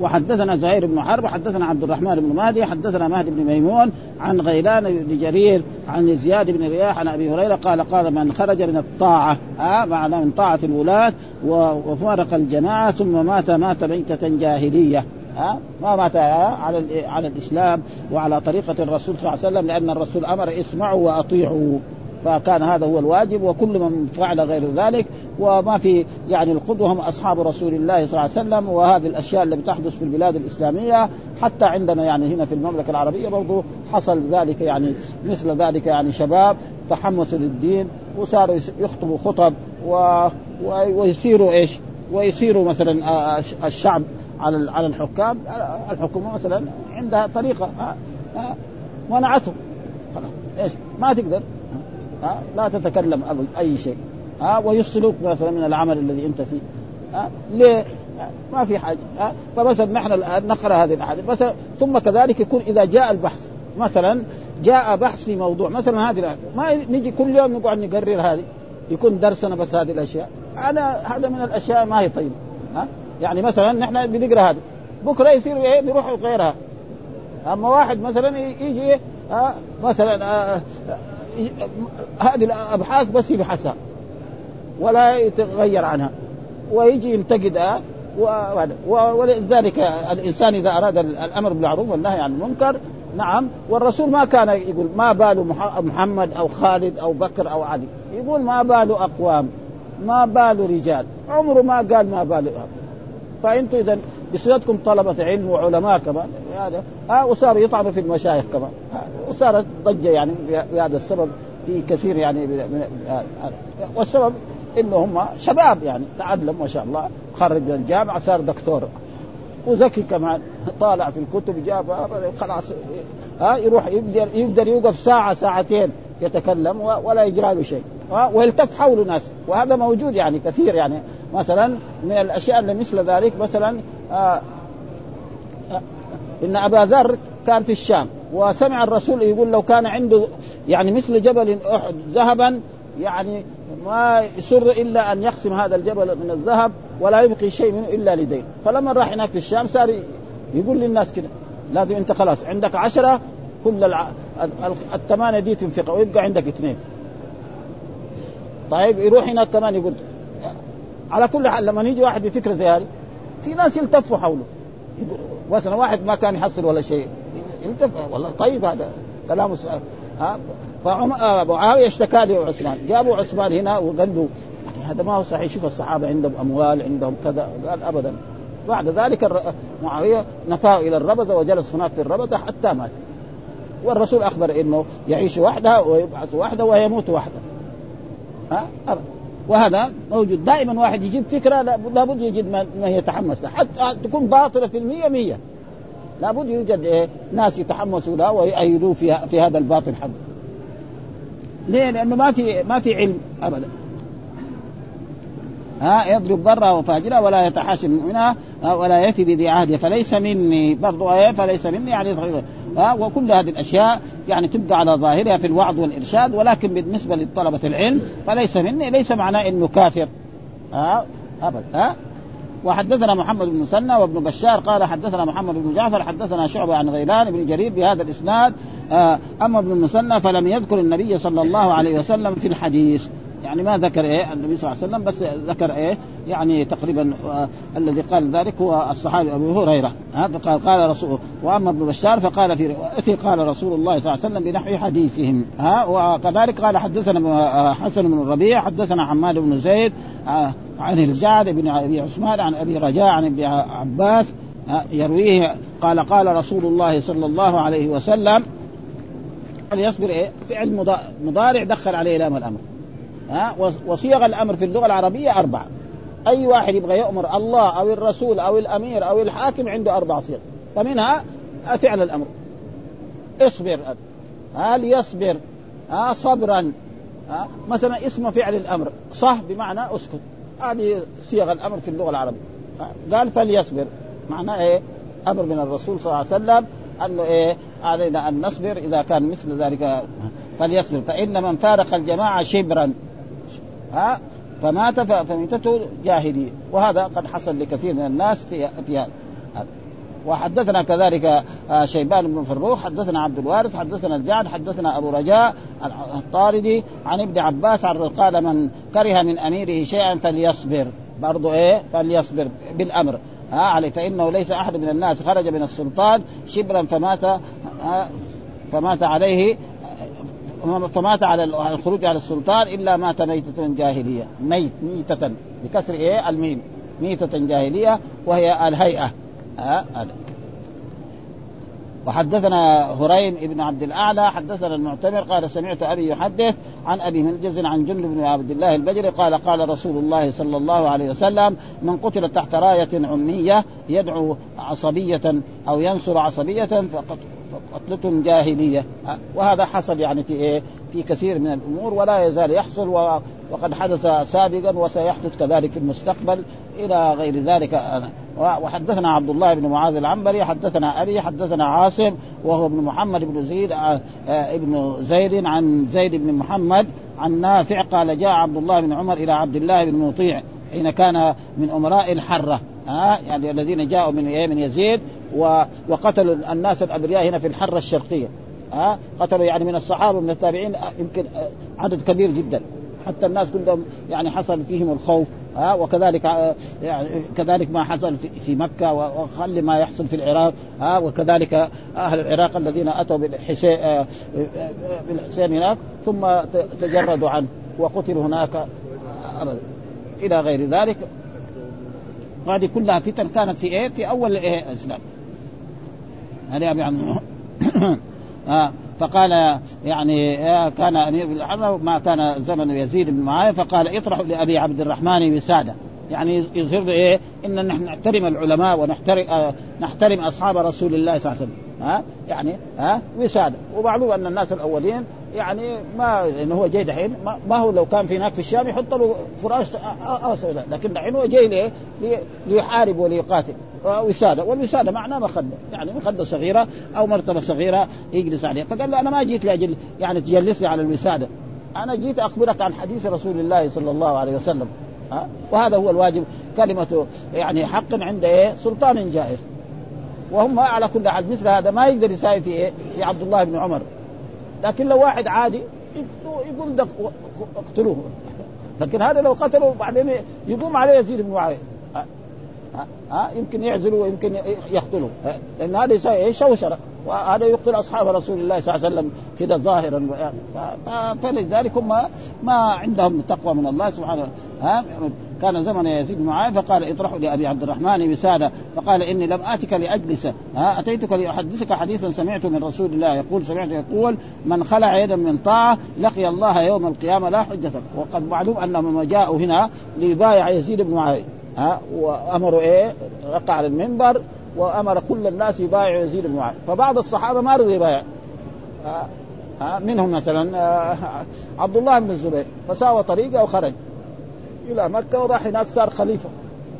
وحدثنا زهير بن حرب حدثنا عبد الرحمن بن مهدي حدثنا مهدي بن ميمون عن غيلان بن جرير عن زياد بن رياح عن أبي هريرة قال قال من خرج من الطاعة آه معنى من طاعة الولاة وفارق الجماعة ثم مات مات ميته جاهلية. ها ما مات على على الإسلام وعلى طريقة الرسول صلى الله عليه وسلم لأن الرسول أمر اسمعوا وأطيعوا. فكان هذا هو الواجب وكل من فعل غير ذلك وما في يعني القدوة هم أصحاب رسول الله صلى الله عليه وسلم وهذه الأشياء اللي بتحدث في البلاد الإسلامية حتى عندنا يعني هنا في المملكة العربية برضو حصل ذلك يعني مثل ذلك يعني شباب تحمسوا للدين وصاروا يخطبوا خطب و... ويصيروا إيش؟ ويصيروا مثلا الشعب على على الحكام الحكومة مثلا عندها طريقة منعتهم خلاص إيش؟ ما تقدر ها؟ لا تتكلم أي شيء. ها؟ ويفصلوك مثلا من العمل الذي أنت فيه. ها؟ ليه؟ ما في حاجة. ها؟ فمثلا نحن الآن نقرأ هذه الأحاديث. مثلا ثم كذلك يكون إذا جاء البحث. مثلا جاء بحث في موضوع. مثلا هذه ما نجي كل يوم نقعد نقرر هذه. يكون درسنا بس هذه الأشياء. أنا هذا من الأشياء ما هي طيبة. ها؟ يعني مثلا نحن بنقرأ هذه. بكرة يصير إيه؟ نروح غيرها. أما واحد مثلا يجي ها؟ مثلا آه هذه الأبحاث بس يبحثها ولا يتغير عنها ويجي ينتقدها ولذلك الإنسان إذا أراد الأمر بالمعروف والنهي عن المنكر نعم والرسول ما كان يقول ما بال محمد أو خالد أو بكر أو علي يقول ما بال أقوام ما بال رجال عمره ما قال ما بال فأنتم إذا بصفتكم طلبة علم وعلماء كمان هذا. ها وصاروا يطعنوا في المشايخ كمان وصارت ضجة يعني بهذا السبب في كثير يعني والسبب انه هم شباب يعني تعلم ما شاء الله خرج من الجامعة صار دكتور. وذكي كمان طالع في الكتب جاب خلاص ها يروح يقدر يقدر يوقف ساعة ساعتين يتكلم ولا يجرى له شيء. ويلتف حوله ناس. وهذا موجود يعني كثير يعني مثلا من الأشياء اللي مثل ذلك مثلا آه آه إن أبا ذر كان في الشام وسمع الرسول يقول لو كان عنده يعني مثل جبل أحد ذهبا يعني ما يسر إلا أن يقسم هذا الجبل من الذهب ولا يبقي شيء منه إلا لدين فلما راح هناك في الشام صار يقول للناس كده لازم أنت خلاص عندك عشرة كل. الثمانية دي تنفقها ويبقى عندك اثنين طيب يروح هناك كمان يقول على كل حال لما يجي واحد بفكره زي هذه في ناس يلتفوا حوله. مثلا واحد ما كان يحصل ولا شيء. يلتف والله طيب هذا كلام ها فمعاويه اشتكى له عثمان جابوا عثمان هنا وقال له يعني هذا ما هو صحيح. شوف الصحابة عندهم أموال عندهم كذا. قال ابدا. بعد ذلك معاوية نفاه إلى الربذة وجلس هناك في الربذة حتى مات. والرسول أخبر إنه يعيش وحده ويبعث وحده ويموت وحده ها؟ وهذا موجود. دائما واحد يجيب فكرة لابد يجد ما يتحمس له. حتى تكون باطلة في المية مية. لابد يوجد إيه ناس يتحمسوا له ويؤيدوه في في هذا الباطل حق ليه؟ لأنه ما في ما في علم ابدا. ها يضرب برا وفاجرا ولا يتحاشى منها ولا يفي بذي عهده فليس مني. برضو إيه فليس مني يعني ها وكل هذه الأشياء يعني تبقى على ظاهرها في الوعظ والإرشاد ولكن بالنسبة لطلبة العلم فليس مني ليس معناه إنه كافر. ها ابدا ها. وحدثنا محمد بن مسنى وابن بشار قال حدثنا محمد بن جعفر حدثنا شعبة عن غيلان بن جرير بهذا الإسناد. أما ابن المثنى فلم يذكر النبي صلى الله عليه وسلم في الحديث. يعني ما ذكر إيه النبي صلى الله عليه وسلم بس ذكر إيه يعني تقريبا آه الذي قال ذلك هو الصحابي أبو هريرة. ها فقال قال رسول وأما ابن بشار فقال في روايته قال رسول الله صلى الله عليه وسلم بنحو حديثهم. ها وكذلك قال حدثنا حسن بن الربيع حدثنا حماد بن زيد آه عن الجعد بن أبي عثمان عن أبي رجاء عن ابن عباس يرويه قال قال رسول الله صلى الله عليه وسلم يصبر إيه فعل مضارع دخل عليه لام الأمر. ها؟ وصيغ الأمر في اللغة العربية أربعة. أي واحد يبغى يامر الله أو الرسول أو الأمير أو الحاكم عنده أربع صيغ. فمنها فعل الأمر. اصبر. هل يصبر؟ ها؟ صبرا. ها؟ مثلا اسم فعل الأمر. صح بمعنى اسكت. هذه صيغ الأمر في اللغة العربية. قال فليصبر. معناه إيه؟ أمر من الرسول صلى الله عليه وسلم. انه إيه؟ علينا أن نصبر إذا كان مثل ذلك. فليصبر. فإن من فارق الجماعة شبرا. ها؟ فمات فميتته جاهلية. وهذا قد حصل لكثير من الناس في في هذا. وحدثنا كذلك شيبان بن فروخ حدثنا عبد الوارث حدثنا الجعد حدثنا أبو رجاء الطاردي عن ابن عباس عن قال من كره من أميره شيئا فليصبر. برضو إيه؟ فليصبر بالأمر. ها عليه فإنه ليس أحد من الناس خرج من السلطان شبرا فمات فمات عليه فمات على الخروج على السلطان إلا مات ميتة جاهلية. ميت ميتة. بكسر إيه؟ الميم. ميتة جاهلية وهي الهيئة. ها وحدثنا هرين بن عبد الأعلى حدثنا المعتمر قال سمعت أبي يحدث عن أبي منجز عن جند بن عبد الله البجري قال قال رسول الله صلى الله عليه وسلم من قتل تحت راية عمية يدعو عصبية أو ينصر عصبية فقد قتلة جاهلية. وهذا حصل يعني في إيه؟ في كثير من الأمور ولا يزال يحصل وقد حدث سابقا وسيحدث كذلك في المستقبل إلى غير ذلك. وحدثنا عبد الله بن معاذ العنبري حدثنا أبي حدثنا عاصم وهو ابن محمد بن زيد ابن زيد عن زيد بن محمد عن نافع قال جاء عبد الله بن عمر إلى عبد الله بن مطيع حين كان من أمراء الحرة. ها يعني الذين جاءوا من إيه؟ من يزيد وقتلوا الناس الأبرياء هنا في الحرة الشرقية. ها؟ قتلوا يعني من الصحابة من التابعين يمكن عدد كبير جدا. حتى الناس كلهم يعني حصل فيهم الخوف ها؟ وكذلك يعني كذلك ما حصل في مكة وخلي ما يحصل في العراق ها؟ وكذلك أهل العراق الذين أتوا بالحسين هناك ثم تجردوا عنه وقتلوا هناك إلى غير ذلك. هذه كلها فتن كانت في إيه؟ في أول إيه؟ الإسلام. هذا يعني آه فقال يعني آه كان امير بالحرب ما كان زمن يزيد بن معاوية فقال اطرحوا لأبي عبد الرحمن وساده يعني يظهر إيه؟ إن نحن نحترم العلماء ونحترم آه نحترم أصحاب رسول الله صلى الله عليه وسلم. ها آه يعني ها آه وسادة. ومعلوم أن الناس الأولين يعني ما انه هو جاي دحين ما, هو لو كان في هناك في الشام يحط له فراش اسود لكن دحين هو جاي ليه؟ ليحارب وليقاتل وساده والوسادة معناه مخده يعني مخده صغيرة أو مرتبة صغيرة يجلس عليها فقال له أنا ما جيت لاجل يعني تجلسني على الوسادة أنا جيت أخبرك عن حديث رسول الله صلى الله عليه وسلم ها وهذا هو الواجب كلمة يعني حق عند إيه؟ سلطان جائر. وهم على كل حال مثل هذا ما يقدر يساوي في إيه؟ في عبد الله بن عمر. لكن لو واحد عادي يقول اقتلوه لكن هذا لو قتلوا بعدين يقوم عليه يزيد بن معاويه ها, ها يمكن يعزلوا ويمكن يقتلوا لأن هذا يسوي شوشره وهذا يقتل أصحاب رسول الله صلى الله عليه وسلم كذا ظاهرا. فلذلك هم ما عندهم تقوى من الله سبحانه. ها كان زمن يزيد معاويه فقال اطرحوا لأبي عبد الرحمن وساده فقال إني لم آتك لأجلس. ها أتيتك لأحدثك حديثا سمعته من رسول الله يقول سمعت يقول من خلع يدا من طاعة لقي الله يوم القيامة لا حجة وقد معلوم انهم جاءوا هنا ليبايع يزيد بن معاويه ها وامروا إيه؟ رقع على المنبر وأمر كل الناس يبايعوا يزيد بن معاويه فبعض الصحابة ما رضوا يبايع. منهم مثلا عبد الله بن الزبير. فساوى طريقة وخرج. إلى مكة وراح هناك صار خليفة.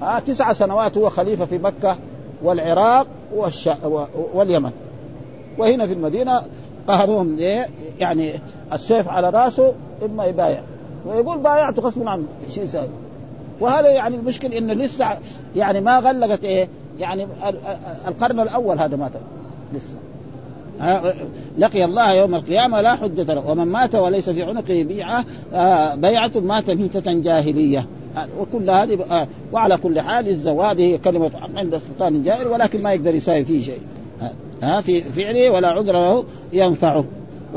ها تسع سنوات هو خليفة في مكة والعراق والش... واليمن. وهنا في المدينة قهروهم إيه يعني السيف على راسه إما يبايع. ويقول بايعته غصبا عنه شيء يساوي وهذا يعني المشكل إنه لسه يعني ما غلقت إيه يعني القرن الأول هذا مات لسه. لقي الله يوم القيامة لا حجة له. ومن مات وليس في عنقه بيعة بيعة مات ميتة جاهلية. وكل هذه وعلى كل حال الزواج هي كلمة عند السلطان جائر ولكن ما يقدر يساوي فيه شيء. ها في فعله ولا عذر له ينفعه.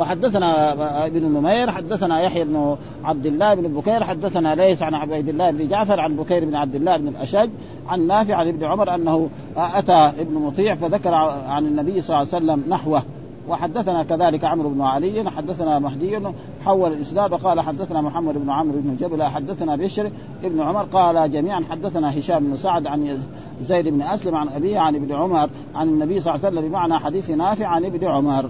وحدثنا ابن نمير حدثنا يحيى بن عبد الله بن بكير حدثنا ليس عن عبيد الله بن جعفر عن بكير بن عبد الله بن الأشج عن نافع عن ابن عمر أنه أتى ابن مطيع فذكر عن النبي صلى الله عليه وسلم نحوه. وحدثنا كذلك عمرو بن علي حدثنا مهدي حول الإسناد وقال حدثنا محمد بن عمرو بن جبل حدثنا بشر ابن عمر قال جميعا حدثنا هشام بن سعد عن زيد بن أسلم عن أبيه عن ابن عمر عن النبي صلى الله عليه وسلم بمعنى حديث نافع عن ابن عمر.